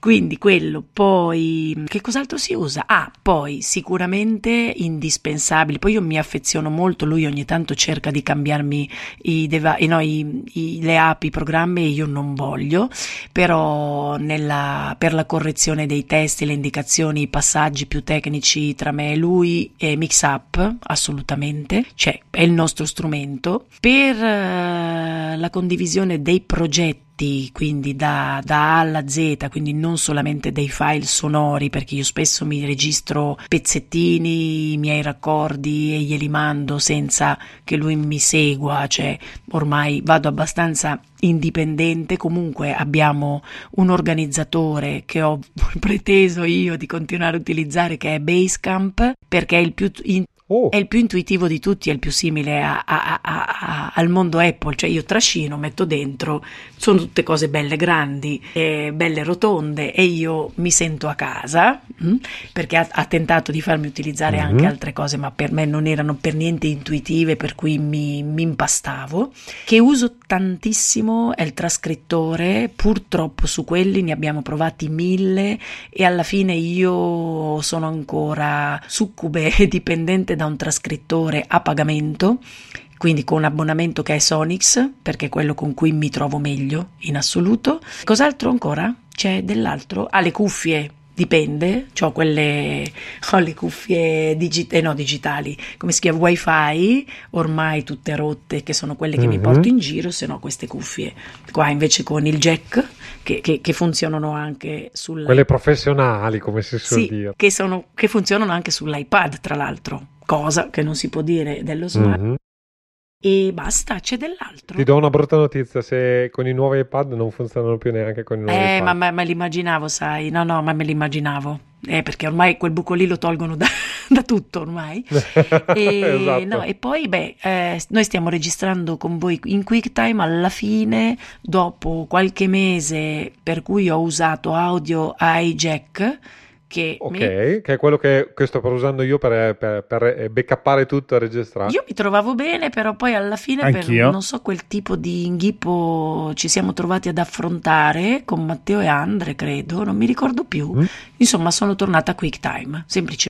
Quindi quello, poi che cos'altro si usa? Ah, poi sicuramente indispensabile. Poi io mi affeziono molto, lui ogni tanto cerca di cambiarmi i, deva- no, i, i, le app, i programmi e io non voglio, però nella, per la correzione dei testi, le indicazioni, i passaggi più tecnici tra me e lui è MixUp, assolutamente, cioè è il nostro strumento. Per uh, la condivisione dei progetti quindi da, da, A alla Z, quindi non solamente dei file sonori, perché io spesso mi registro pezzettini, i miei raccordi e glieli mando senza che lui mi segua, cioè ormai vado abbastanza indipendente, comunque abbiamo un organizzatore che ho preteso io di continuare a utilizzare che è Basecamp perché è il più in- Oh. È il più intuitivo di tutti, è il più simile a, a, a, al mondo Apple, cioè io trascino, metto dentro, sono tutte cose belle grandi, eh, belle rotonde e io mi sento a casa mh? Mm, perché ha, ha, tentato di farmi utilizzare mm-hmm. anche altre cose, ma per me non erano per niente intuitive, per cui mi, mi impastavo. Che uso tantissimo è il trascrittore, purtroppo su quelli ne abbiamo provati mille e alla fine io sono ancora succube e dipendente da un trascrittore a pagamento, quindi con un abbonamento che è Sonix, perché è quello con cui mi trovo meglio in assoluto. Cos'altro ancora? C'è dell'altro? Ah, le cuffie. Dipende, ho quelle, ho le cuffie digit- eh no, digitali, come si chiama, wifi, ormai tutte rotte, che sono quelle che mm-hmm. mi mhm. porto in giro, se no queste cuffie qua invece con il jack, che, che, che funzionano anche sulla... Quelle professionali, come si suol sì, dire. Che, sono, che funzionano anche sull'iPad, tra l'altro cosa che non si può dire dello smart. Mm-hmm. E basta, c'è dell'altro. Ti do una brutta notizia: se con i nuovi iPad non funzionano più neanche con i nuovi eh, iPad. ma, ma, ma l'immaginavo, sai? No, no, ma me l'immaginavo. Eh, perché ormai quel buco lì lo tolgono da, da tutto ormai. E, esatto. no, e poi, beh, eh, noi stiamo registrando con voi in QuickTime alla fine, dopo qualche mese per cui ho usato audio iJack che, ok, mi... che è quello che, che, sto usando io per, per, per backuppare tutto e registrare. Io mi trovavo bene, però poi alla fine per non so quel tipo di inghippo ci siamo trovati ad affrontare con Matteo e Andre, credo, non mi ricordo più. Mm. Insomma, sono tornata a QuickTime, semplice.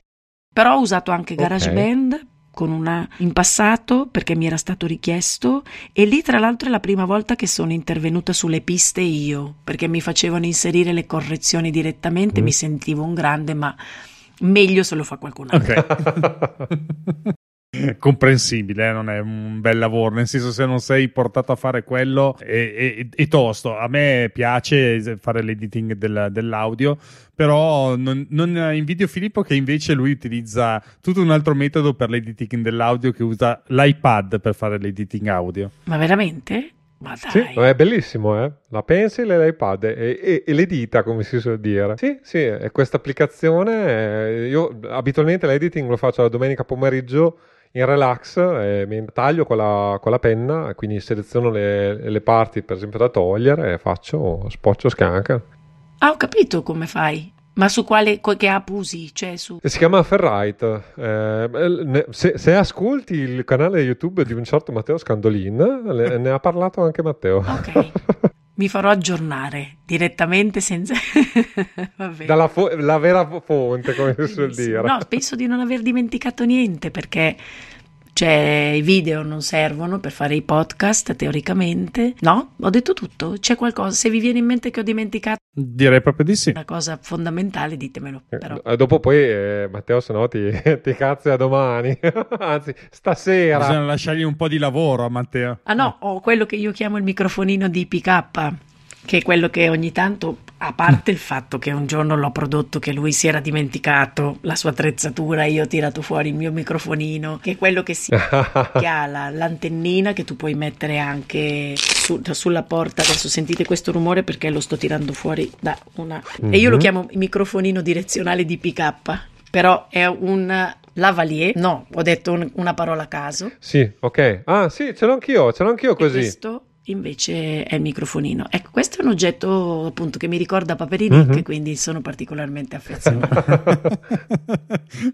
Però ho usato anche GarageBand okay con una in passato perché mi era stato richiesto e lì tra l'altro è la prima volta che sono intervenuta sulle piste io perché mi facevano inserire le correzioni direttamente, mm. mi sentivo un grande ma meglio se lo fa qualcun altro. Okay. comprensibile, eh? non è un bel lavoro, nel senso se non sei portato a fare quello è, è, è tosto. A me piace fare l'editing del, dell'audio, però non, non, invidio Filippo che invece lui utilizza tutto un altro metodo per l'editing dell'audio che usa l'iPad per fare l'editing audio. Ma veramente? Ma dai. Sì, è bellissimo, eh? La pencil e l'iPad e, e, e, le dita, come si suol dire. Sì, sì, è questa applicazione. Eh, io abitualmente l'editing lo faccio la domenica pomeriggio in relax eh, mi taglio con la, con la, penna, quindi seleziono le, le, parti per esempio da togliere e faccio spoccio scanca. Ah, ho capito come fai. Ma su quale che app usi? Cioè su... Si chiama Ferrite. Eh, se, se, ascolti il canale YouTube di un certo Matteo Scandolin, le, ne ha parlato anche Matteo. Ok. mi farò aggiornare direttamente senza... Dalla fo- la vera fonte, come si suol dire. No, penso di non aver dimenticato niente perché cioè, i video non servono per fare i podcast, teoricamente. No? Ho detto tutto. C'è qualcosa? Se vi viene in mente che ho dimenticato... Direi proprio di sì. Una cosa fondamentale, ditemelo. Eh, però. Eh, dopo poi, eh, Matteo, se no ti, ti cazzi a domani. Anzi, stasera. Bisogna lasciargli un po' di lavoro a Matteo. Ah no, ho quello che io chiamo il microfonino di PK, che è quello che ogni tanto a parte il fatto che un giorno l'ho prodotto che lui si era dimenticato la sua attrezzatura, io ho tirato fuori il mio microfonino, che è quello che, si, che ha la, l'antennina che tu puoi mettere anche su, sulla porta. Adesso sentite questo rumore perché lo sto tirando fuori da una... Mm-hmm. E io lo mhm. chiamo microfonino direzionale di PK, però è un lavalier. No, ho detto un, una parola a caso. Sì, ok. Ah, sì, ce l'ho anch'io, ce l'ho anch'io così. E questo invece è il microfonino. Ecco, questo è un oggetto appunto che mi ricorda Paperini, mm-hmm. quindi sono particolarmente affezionato.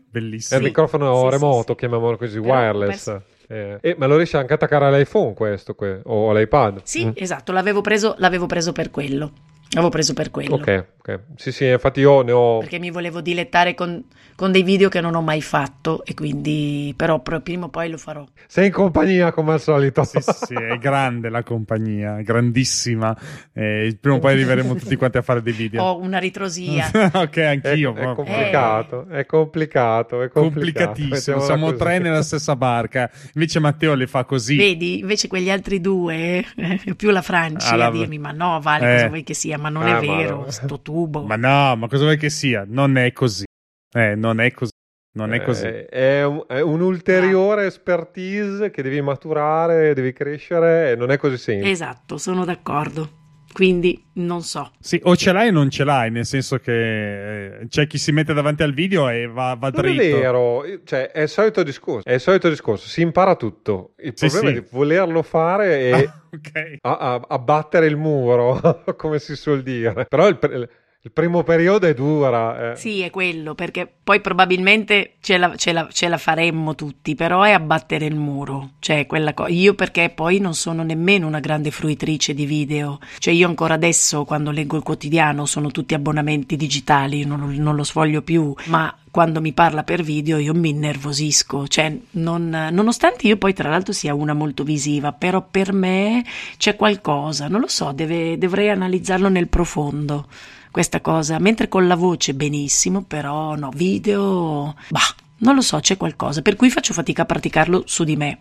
Bellissimo. È il microfono sì, remoto, sì, chiamiamolo così, Però wireless. Penso... Eh, eh, ma lo riesci anche a attaccare all'iPhone questo que- o all'iPad? Sì, mm. esatto, l'avevo preso, l'avevo preso per quello. L'avevo preso per quello. Ok, ok. Sì, sì, infatti io ne ho... Perché mi volevo dilettare con, con dei video che non ho mai fatto e quindi... Però prima o poi lo farò. Sei in compagnia come al solito. Sì, sì, è grande la compagnia, grandissima. Eh, prima o poi arriveremo tutti quanti a fare dei video. Ho una ritrosia. ok, anch'io. È, è complicato, eh. è complicato, è complicato. Complicatissimo, siamo così. tre nella stessa barca. Invece Matteo le fa così. Vedi, invece quegli altri due, più la Francia ah, a dirmi, ma no, Vale, cosa eh. vuoi che sia? Ma non ah, è vero, ma... sto tubo. Ma no, ma cosa vuoi che sia? Non è così. Eh, non è così. Non è così. Eh, è, un, è un'ulteriore ah. expertise che devi maturare, devi crescere e non è così semplice. Esatto, sono d'accordo. Quindi non so. Sì, o ce l'hai o non ce l'hai, nel senso che eh, c'è chi si mette davanti al video e va, va dritto. Non è vero, cioè, è il solito discorso. È il solito discorso, si impara tutto. Il sì, problema sì. è di volerlo fare e ah, okay. a, a, abbattere il muro, come si suol dire. Però il, il primo periodo è dura. Eh. Sì, è quello, perché poi probabilmente ce la, ce, la, ce la, faremmo tutti, però è abbattere il muro. Cioè, quella co- io perché poi non sono nemmeno una grande fruitrice di video. Cioè, io ancora adesso, quando leggo il quotidiano, sono tutti abbonamenti digitali, non, non lo sfoglio più, ma quando mi parla per video io mi innervosisco. Cioè, non, nonostante io poi tra l'altro sia una molto visiva, però per me c'è qualcosa, non lo so, deve, dovrei analizzarlo nel profondo questa cosa, mentre con la voce benissimo, però no, video, bah, non lo so, c'è qualcosa, per cui faccio fatica a praticarlo su di me.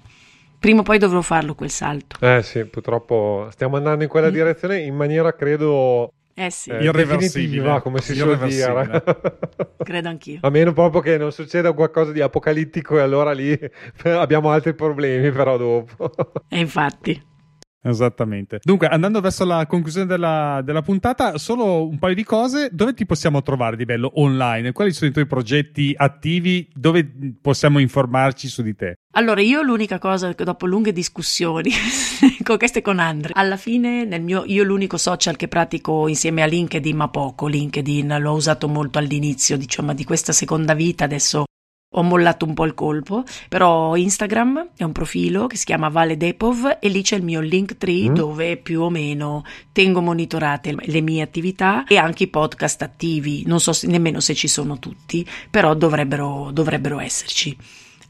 Prima o poi dovrò farlo quel salto. Eh sì, purtroppo stiamo andando in quella mm. direzione in maniera, credo, eh sì. Eh, definitiva, come si suol dire. Credo anch'io. A meno proprio che non succeda qualcosa di apocalittico e allora lì abbiamo altri problemi però dopo. E infatti. Esattamente. Dunque, andando verso la conclusione della, della, puntata, solo un paio di cose. Dove ti possiamo trovare di bello online? Quali sono i tuoi progetti attivi? Dove possiamo informarci su di te? Allora, io l'unica cosa che dopo lunghe discussioni con queste con Andre, alla fine nel mio, io l'unico social che pratico insieme a LinkedIn, ma poco, LinkedIn l'ho usato molto all'inizio, diciamo, di questa seconda vita, adesso ho mollato un po' il colpo, però Instagram è un profilo che si chiama Vale Depov e lì c'è il mio Linktree mm. dove più o meno tengo monitorate le mie attività e anche i podcast attivi, non so se, nemmeno se ci sono tutti, però dovrebbero, dovrebbero esserci.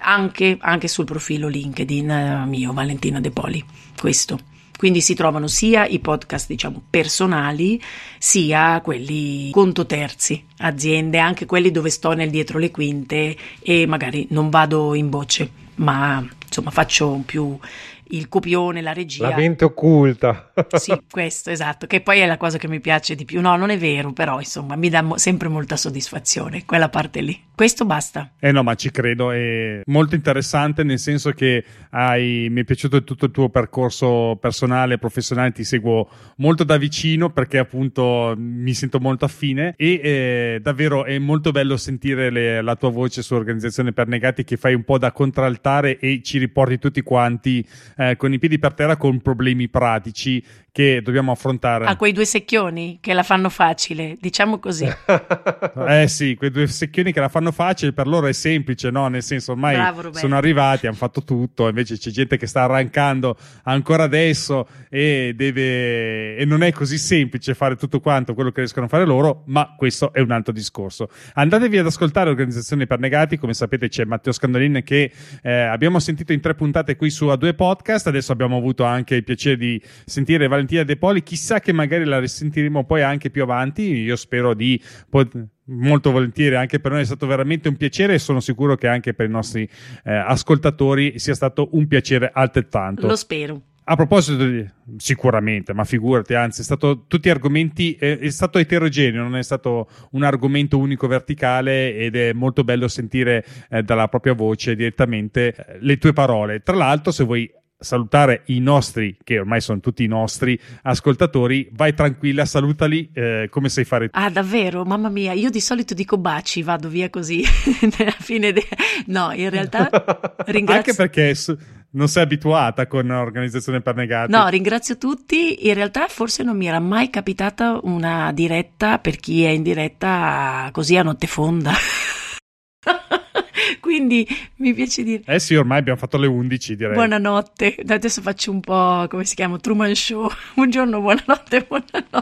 Anche, anche, sul profilo LinkedIn eh, mio, Valentina De Poli, questo. Quindi si trovano sia i podcast, diciamo, personali, sia quelli conto terzi, aziende, anche quelli dove sto nel dietro le quinte e magari non vado in voce, ma insomma faccio più il copione, la regia. La mente occulta. sì, questo, esatto, che poi è la cosa che mi piace di più. No, non è vero, però insomma mi dà mo- sempre molta soddisfazione, quella parte lì. Questo basta. Eh no, ma ci credo, è molto interessante nel senso che hai, mi è piaciuto tutto il tuo percorso personale e professionale, ti seguo molto da vicino perché appunto mi sento molto affine e eh, davvero è molto bello sentire le, la tua voce su Organizzazione per Negati che fai un po' da contraltare e ci riporti tutti quanti eh, con i piedi per terra con problemi pratici che dobbiamo affrontare. A quei due secchioni che la fanno facile, diciamo così. eh sì, quei due secchioni che la fanno facile, per loro è semplice, no? Nel senso, ormai Bravo, sono arrivati, hanno fatto tutto, invece c'è gente che sta arrancando ancora adesso e deve e non è così semplice fare tutto quanto quello che riescono a fare loro, ma questo è un altro discorso. Andatevi ad ascoltare Organizzazioni per Negati, come sapete c'è Matteo Scandolin che eh, abbiamo sentito in tre puntate qui su A2 Podcast, adesso abbiamo avuto anche il piacere di sentire Valentina Valentina De Poli, chissà che magari la risentiremo poi anche più avanti, io spero di pot- molto volentieri, anche per noi è stato veramente un piacere e sono sicuro che anche per i nostri eh, ascoltatori sia stato un piacere altrettanto. Lo spero. A proposito di sicuramente, ma figurati, anzi, è stato tutti argomenti, è, è, stato eterogeneo, non è stato un argomento unico verticale ed è molto bello sentire eh, dalla propria voce direttamente eh, le tue parole. Tra l'altro, se vuoi salutare i nostri, che ormai sono tutti i nostri ascoltatori, vai tranquilla, salutali eh, come sai fare. Ah, davvero? Mamma mia, io di solito dico baci, vado via così nella fine. De... No, in realtà ringrazio. Anche perché non sei abituata con organizzazione per negati. No, ringrazio tutti. In realtà forse non mi era mai capitata una diretta per chi è in diretta così a notte fonda. Quindi mi piace dire. Eh sì, ormai abbiamo fatto le 11, direi. Buonanotte. Adesso faccio un po' come si chiama? Truman Show. Buongiorno, buonanotte, buonanotte.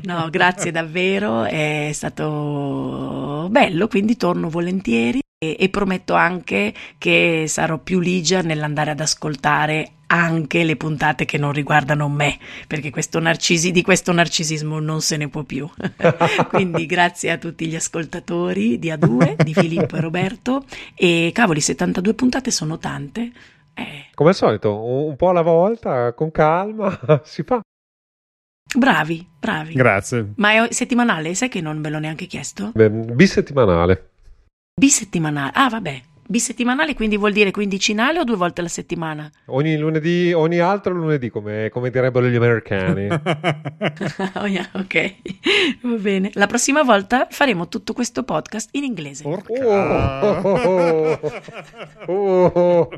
No, grazie davvero. È stato bello, quindi torno volentieri. E, e prometto anche che sarò più ligia nell'andare ad ascoltare anche le puntate che non riguardano me, perché questo narcisi, di questo narcisismo non se ne può più. Quindi grazie a tutti gli ascoltatori di A2, di Filippo e Roberto. E cavoli, 72 puntate sono tante. Eh. Come al solito, un po' alla volta, con calma, si fa. Bravi, bravi. Grazie. Ma è settimanale? Sai che non ve l'ho neanche chiesto? Beh, bisettimanale. Bisettimanale. Ah, vabbè bisettimanale quindi vuol dire quindicinale o due volte alla settimana? Ogni lunedì, ogni altro lunedì, come, come direbbero gli americani. oh yeah, ok, va bene. La prossima volta faremo tutto questo podcast in inglese. Oh, oh, oh,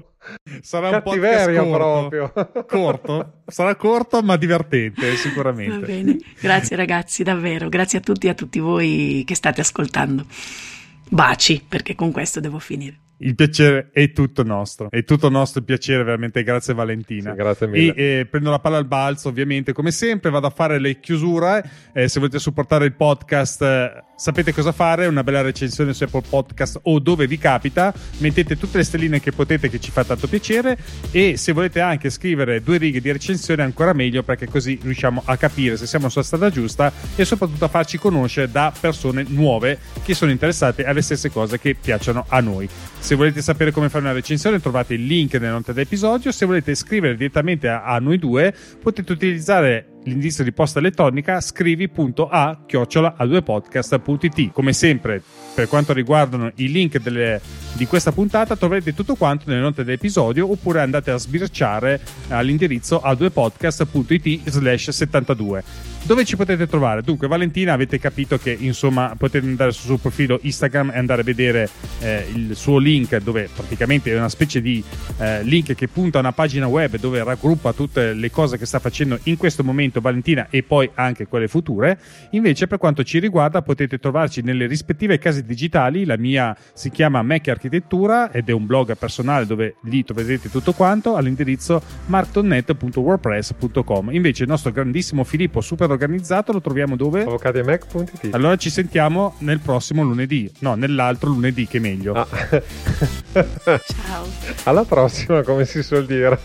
Sarà un podcast corto. proprio. corto. Sarà corto ma divertente sicuramente. Va bene. Grazie ragazzi, davvero. Grazie a tutti e a tutti voi che state ascoltando. Baci, perché con questo devo finire il piacere è tutto nostro. È tutto nostro il piacere, veramente. Grazie, Valentina. Sì, grazie mille. E eh, prendo la palla al balzo, ovviamente, come sempre. Vado a fare le chiusure. Eh, se volete supportare il podcast, eh, sapete cosa fare. Una bella recensione su Apple Podcast o dove vi capita. Mettete tutte le stelline che potete, che ci fa tanto piacere. E se volete anche scrivere due righe di recensione, ancora meglio, perché così riusciamo a capire se siamo sulla strada giusta e soprattutto a farci conoscere da persone nuove che sono interessate alle stesse cose che piacciono a noi. Se volete sapere come fare una recensione, trovate il link nelle note dell'episodio. Se volete scrivere direttamente a noi due, potete utilizzare l'indirizzo di posta elettronica scrivi.a chiocciola a 2 podcast.it. Come sempre, per quanto riguardano i link delle, di questa puntata, troverete tutto quanto nelle note dell'episodio oppure andate a sbirciare all'indirizzo a 2 podcast.it slash 72 dove ci potete trovare? Dunque, Valentina, avete capito che insomma potete andare sul suo profilo Instagram e andare a vedere eh, il suo link, dove praticamente è una specie di eh, link che punta a una pagina web dove raggruppa tutte le cose che sta facendo in questo momento Valentina e poi anche quelle future. Invece, per quanto ci riguarda, potete trovarci nelle rispettive case digitali. La mia si chiama Mac Architettura ed è un blog personale dove lì troverete tutto quanto all'indirizzo marktonnet.wordpress.com. Invece, il nostro grandissimo Filippo, super organizzato lo troviamo dove? avvocatimac.it Allora ci sentiamo nel prossimo lunedì, no, nell'altro lunedì che è meglio. Ah. Ciao. Alla prossima, come si suol dire.